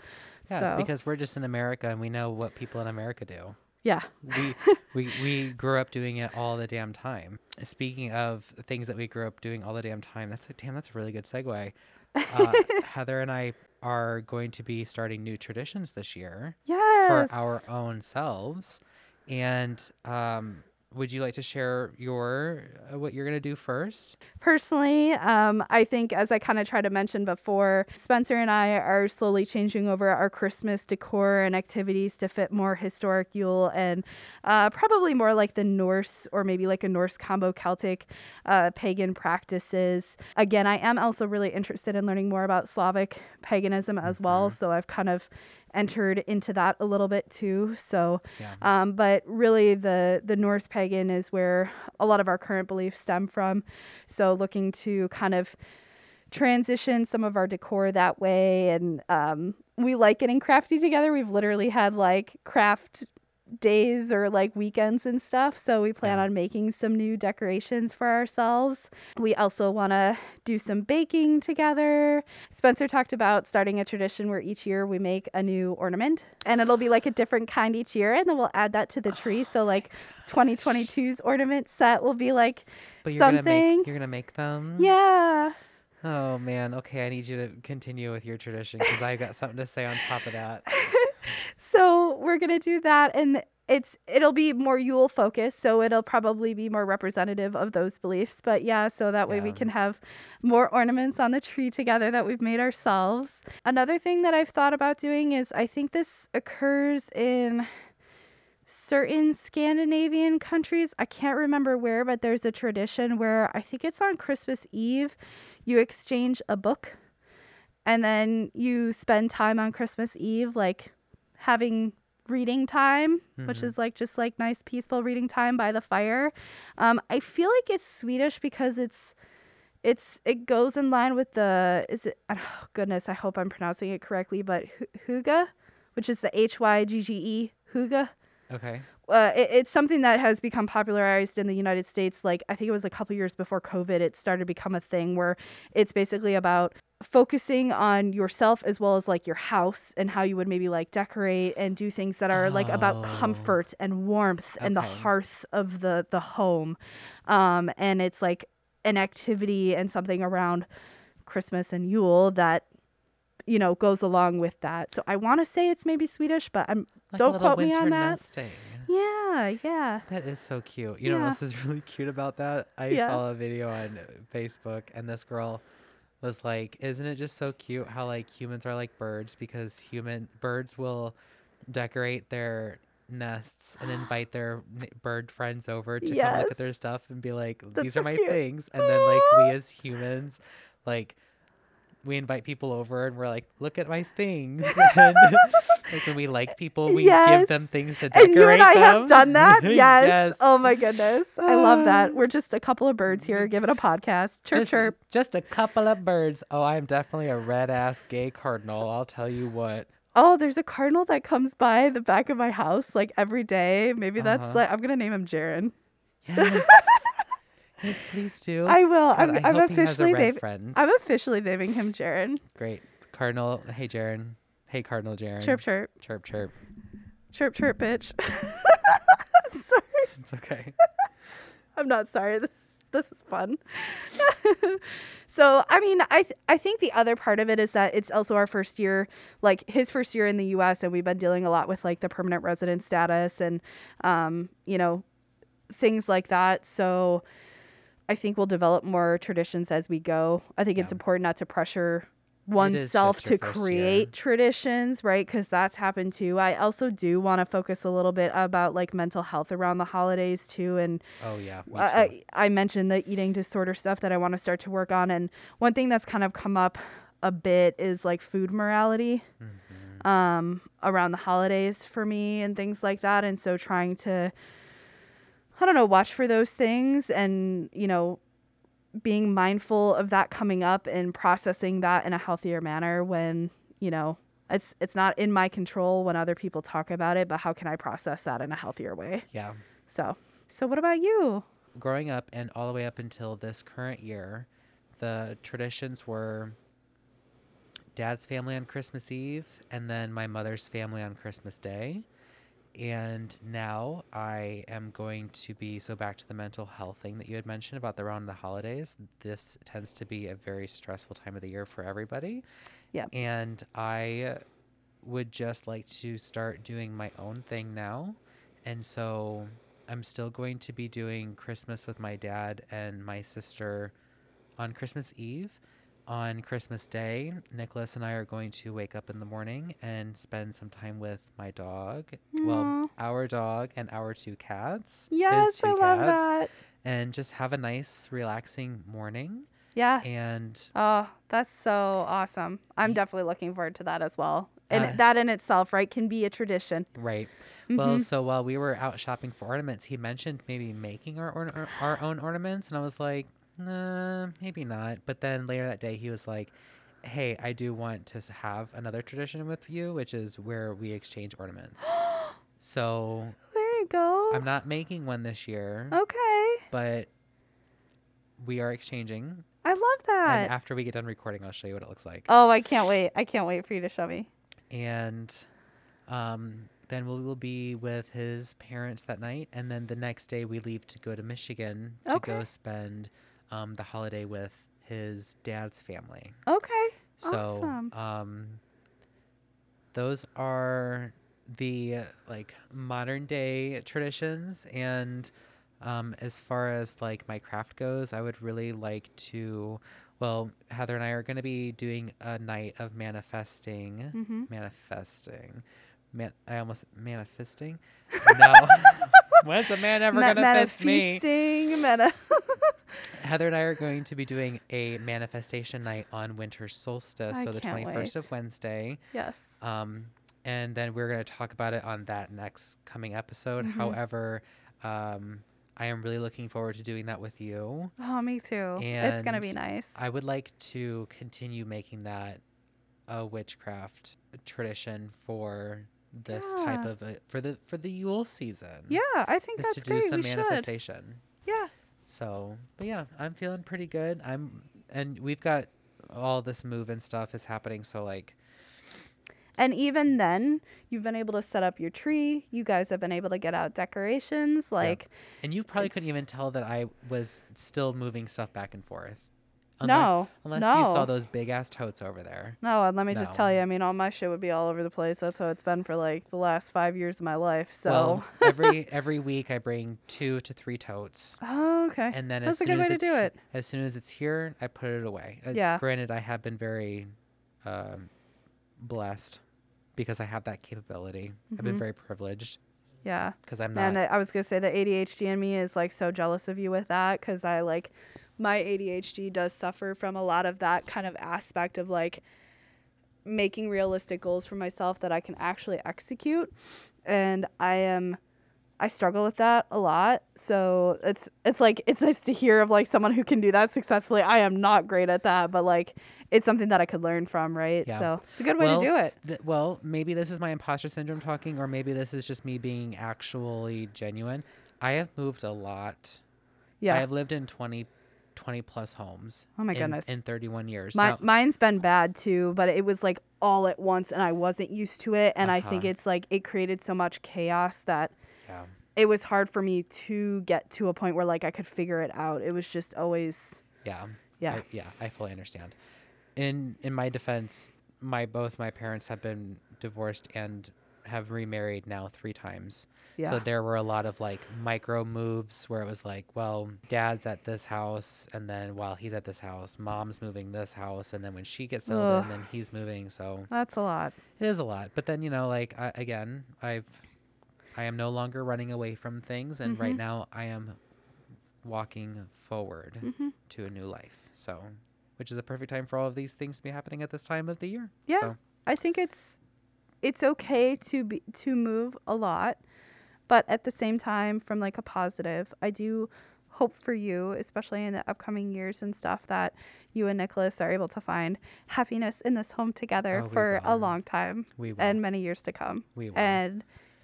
Yeah, so because we're just in America and we know what people in America do. Yeah, we we we grew up doing it all the damn time. Speaking of things that we grew up doing all the damn time, that's a damn that's a really good segue. Uh, Heather and I are going to be starting new traditions this year yes, for our own selves. And um, would you like to share your uh, what you're gonna do first? Personally, um, I think, as I kind of tried to mention before, Spencer and I are slowly changing over our Christmas decor and activities to fit more historic Yule and uh, probably more like the Norse or maybe like a Norse combo Celtic uh, pagan practices. Again, I am also really interested in learning more about Slavic paganism as well. Mhm. So I've kind of entered into that a little bit too. So Yeah. um, but really, the the Norse pagan is where a lot of our current beliefs stem from. So, looking to kind of transition some of our decor that way, and um, we like getting crafty together. We've literally had like craft days or like weekends and stuff. So we plan Yeah. on making some new decorations for ourselves. We also want to do some baking together. Spencer talked about starting a tradition where each year we make a new ornament and it'll be like a different kind each year and then we'll add that to the oh tree. So like 2022's ornament set will be like But you're gonna something. make you're gonna make them. yeah. Oh man. Okay, I need you to continue with your tradition because I got something to say on top of that. so we're gonna do that and it's it'll be more Yule focused, so it'll probably be more representative of those beliefs. But yeah, so that way we can have more ornaments on the tree together that we've made ourselves. Another thing that I've thought about doing is I think this occurs in certain Scandinavian countries. I can't remember where, but there's a tradition where I think it's on Christmas Eve, you exchange a book and then you spend time on Christmas Eve like having reading time, which Mhm. is like just like nice peaceful reading time by the fire. Um, I feel like it's Swedish because it's it's it goes in line with the is it oh goodness I hope I'm pronouncing it correctly but hu- Hygge, which is the H Y G G E Hygge Okay. Uh, it, it's something that has become popularized in the United States. Like I think it was a couple years before COVID, it started to become a thing where it's basically about focusing on yourself as well as like your house and how you would maybe like decorate and do things that are like about Oh. comfort and warmth and the hearth of the the home. Um, and it's like an activity and something around Christmas and Yule that you know goes along with that. So I want to say it's maybe Swedish, but I'm Like Don't quote me on that. nesting. Yeah, yeah. That is so cute. You know what else is really cute about that? I Yeah. saw a video on Facebook and this girl was like, "Isn't it just so cute how like humans are like birds because human birds will decorate their nests and invite their bird friends over to come look at their stuff and be like, That's these so are my cute. things." And then like we as humans like we invite people over and we're like, look at my things. and like when we like people, we give them things to decorate And you and I have done that? Yes. yes. Oh my goodness. I love that. Ah. We're just a couple of birds here giving a podcast. Chirp just, chirp. Just a couple of birds. Oh, I'm definitely a red ass gay cardinal. I'll tell you what. Oh, there's a cardinal that comes by the back of my house like every day. Maybe that's Uh-huh. like I'm gonna name him Jaron. Yes. yes, please do. I will. God, I'm, I I'm hope he has a officially naming. I'm officially naming him Jaron. Great. Cardinal. Hey, Jaron. Hey, Cardinal Jaron. Chirp chirp. Chirp, chirp. Chirp chirp, bitch. sorry. It's okay. I'm not sorry. This this is fun. so I mean, I th- I think the other part of it is that it's also our first year, like his first year in the U.S., and we've been dealing a lot with like the permanent resident status and, um, you know, things like that. So I think we'll develop more traditions as we go. I think it's important not to pressure oneself to first year. create traditions, right? Because that's happened too. I also do want to focus a little bit about like mental health around the holidays too. And Oh yeah. I, I mentioned the eating disorder stuff that I want to start to work on. And one thing that's kind of come up a bit is like food morality Mhm. um, around the holidays for me and things like that. And so trying to, I don't know, watch for those things and, you know, being mindful of that coming up and processing that in a healthier manner when, you know, it's it's not in my control when other people talk about it, but how can I process that in a healthier way? Yeah. So, so what about you? growing up and all the way up until this current year, the traditions were dad's family on Christmas Eve and then my mother's family on Christmas Day. And now I am going to be so back to the mental health thing that you had mentioned about the around the holidays. This tends to be a very stressful time of the year for everybody. Yep. And I would just like to start doing my own thing now. And so I'm still going to be doing Christmas with my dad and my sister on Christmas Eve. On Christmas Day, Nicholas and I are going to wake up in the morning and spend some time with my dog. Well, our dog and our two cats. Yes, two I love cats, that. And just have a nice, relaxing morning. Yeah. And Oh, that's so awesome. I'm definitely looking forward to that as well. And Uh, that in itself, right, can be a tradition. right. Well, Mhm. so while we were out shopping for ornaments, he mentioned maybe making our our- our own ornaments, and I was like, nah, maybe not. But then later that day, he was like, "Hey, I do want to have another tradition with you, which is where we exchange ornaments." so there you go. I'm not making one this year, okay. but we are exchanging. I love that. And after we get done recording, I'll show you what it looks like. oh, I can't wait. I can't wait for you to show me. and um, then we will be with his parents that night, and then the next day we leave to go to Michigan to go spend um, the holiday with his dad's family. Okay. So, Awesome. um, those are the like modern day traditions, and um, as far as like my craft goes, I would really like to. Well, Heather and I are going to be doing a night of manifesting Mm-hmm. manifesting. Man, I almost manifesting. No, when's a man ever gonna fist me? feasting, meta. Heather and I are going to be doing a manifestation night on winter solstice, I so the twenty first of Wednesday. yes. Um, and then we're going to talk about it on that next coming episode. Mhm. However, um, I am really looking forward to doing that with you. Oh, me too. it's gonna be nice. I would like to continue making that a witchcraft tradition for this type of a, for the for the Yule season. yeah, I think that's to do great. some we should. manifestation. Yeah. So, but yeah, I'm feeling pretty good. I'm and we've got all this move and stuff is happening. So like, And even then, you've been able to set up your tree. You guys have been able to get out decorations. Like, and you probably couldn't even tell that I was still moving stuff back and forth. No, unless no. you saw those big ass totes over there. No, and let me just tell you, I mean, all my shit would be all over the place. That's how it's been for like the last five years of my life. So, Well, every every week I bring two to three totes, oh, okay. and then That's as soon as it's do it. as soon as it's here, I put it away. Uh, Yeah. Granted, I have been very um, blessed because I have that capability. I've been Mhm. very privileged yeah. because I'm not. I I was gonna say the ADHD in me is like so jealous of you with that because I like my ADHD does suffer from a lot of that kind of aspect of like making realistic goals for myself that I can actually execute, and I am I struggle with that a lot. So it's it's like it's nice to hear of like someone who can do that successfully. I am not great at that, but like it's something that I could learn from, right? Yeah. So it's a good way Well, to do it. Th- well, maybe this is my imposter syndrome talking, or maybe this is just me being actually genuine. I have moved a lot. Yeah. I have lived in 20, 20 plus homes. Oh my in- goodness. In 31 years. My, Now- mine's been bad too, but it was like all at once and I wasn't used to it. And I think Uh-huh. it's like it created so much chaos that yeah. it was hard for me to get to a point where like I could figure it out. It was just always, Yeah. yeah. I, yeah, I fully understand. In in my defense, my both my parents have been divorced and have remarried now three times. Yeah. So there were a lot of like micro moves where it was like, well, dad's at this house, and then while he's at this house, mom's moving this house, and then when she gets settled Ugh. in, then he's moving. So That's a lot. it is a lot. But then you know, like I, again, I've I am no longer running away from things, and right Mhm. now I am walking forward hmm to a new life. So, which is a perfect time for all of these things to be happening at this time of the year. Yeah. So, I think it's it's okay to be to move a lot, but at the same time, from like a positive, I do hope for you, especially in the upcoming years and stuff, that you and Nicholas are able to find happiness in this home together Oh, for a long time we will. and many years to come, we will. and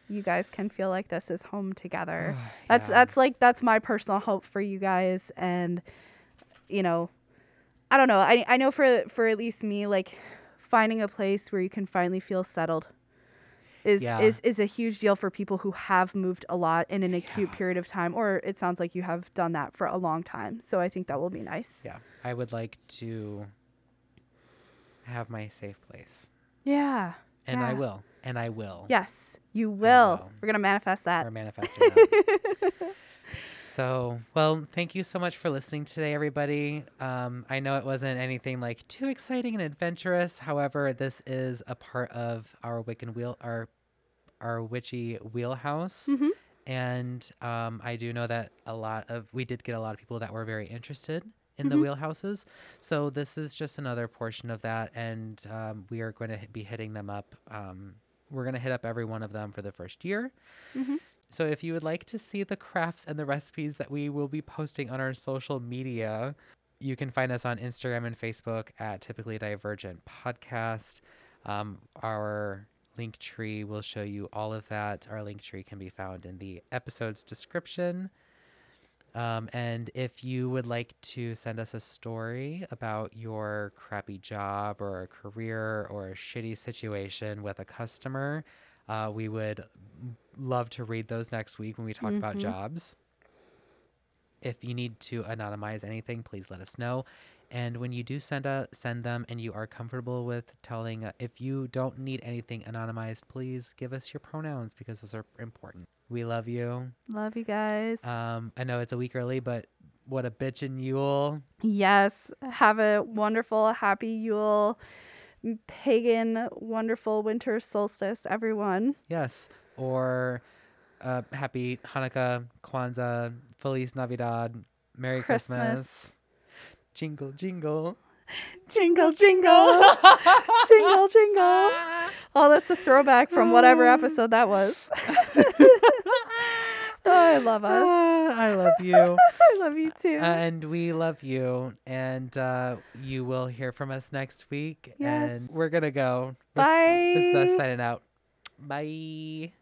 you guys can feel like this is home together. Yeah. That's that's like that's my personal hope for you guys and you know I don't know. I I know for for at least me like finding a place where you can finally feel settled is Yeah. is is a huge deal for people who have moved a lot in an acute Yeah. period of time or it sounds like you have done that for a long time. So I think that will be nice. Yeah, I would like to have my safe place, Yeah. and I will, and I will. Yes, you will. will. We're going to manifest that. We're manifesting that. So, well, thank you so much for listening today, everybody. Um, I know it wasn't anything like too exciting and adventurous. However, this is a part of our Wiccan wheel, our our witchy wheelhouse, Mhm. and um, I do know that a lot of we did get a lot of people that were very interested in the Mhm. wheelhouses. So this is just another portion of that, and um, we are going to be hitting them up. Um, we're going to hit up every one of them for the first year. Mhm. So if you would like to see the crafts and the recipes that we will be posting on our social media, you can find us on Instagram and Facebook at Typically Divergent Podcast. Um, our link tree will show you all of that. Our link tree can be found in the episode's description. Um, and if you would like to send us a story about your crappy job or a career or a shitty situation with a customer, uh, we would love to read those next week when we talk about Mhm. jobs. If you need to anonymize anything, please let us know. And when you do send a send them, and you are comfortable with telling, uh, if you don't need anything anonymized, please give us your pronouns because those are important. We love you. Love you guys. Um, I know it's a week early, but what a bitchin' Yule. Yes. Have a wonderful, happy Yule, pagan, wonderful winter solstice, everyone. Yes. Or uh, happy Hanukkah, Kwanzaa, Feliz Navidad, Merry Christmas. Christmas. Jingle, jingle. Jingle, jingle. jingle, jingle. Oh, that's a throwback from whatever episode that was. I love us. Ah, I love you. I love you too. and we love you. And uh, you will hear from us next week. And Yes. we're going to go. This- This is us signing out. Bye.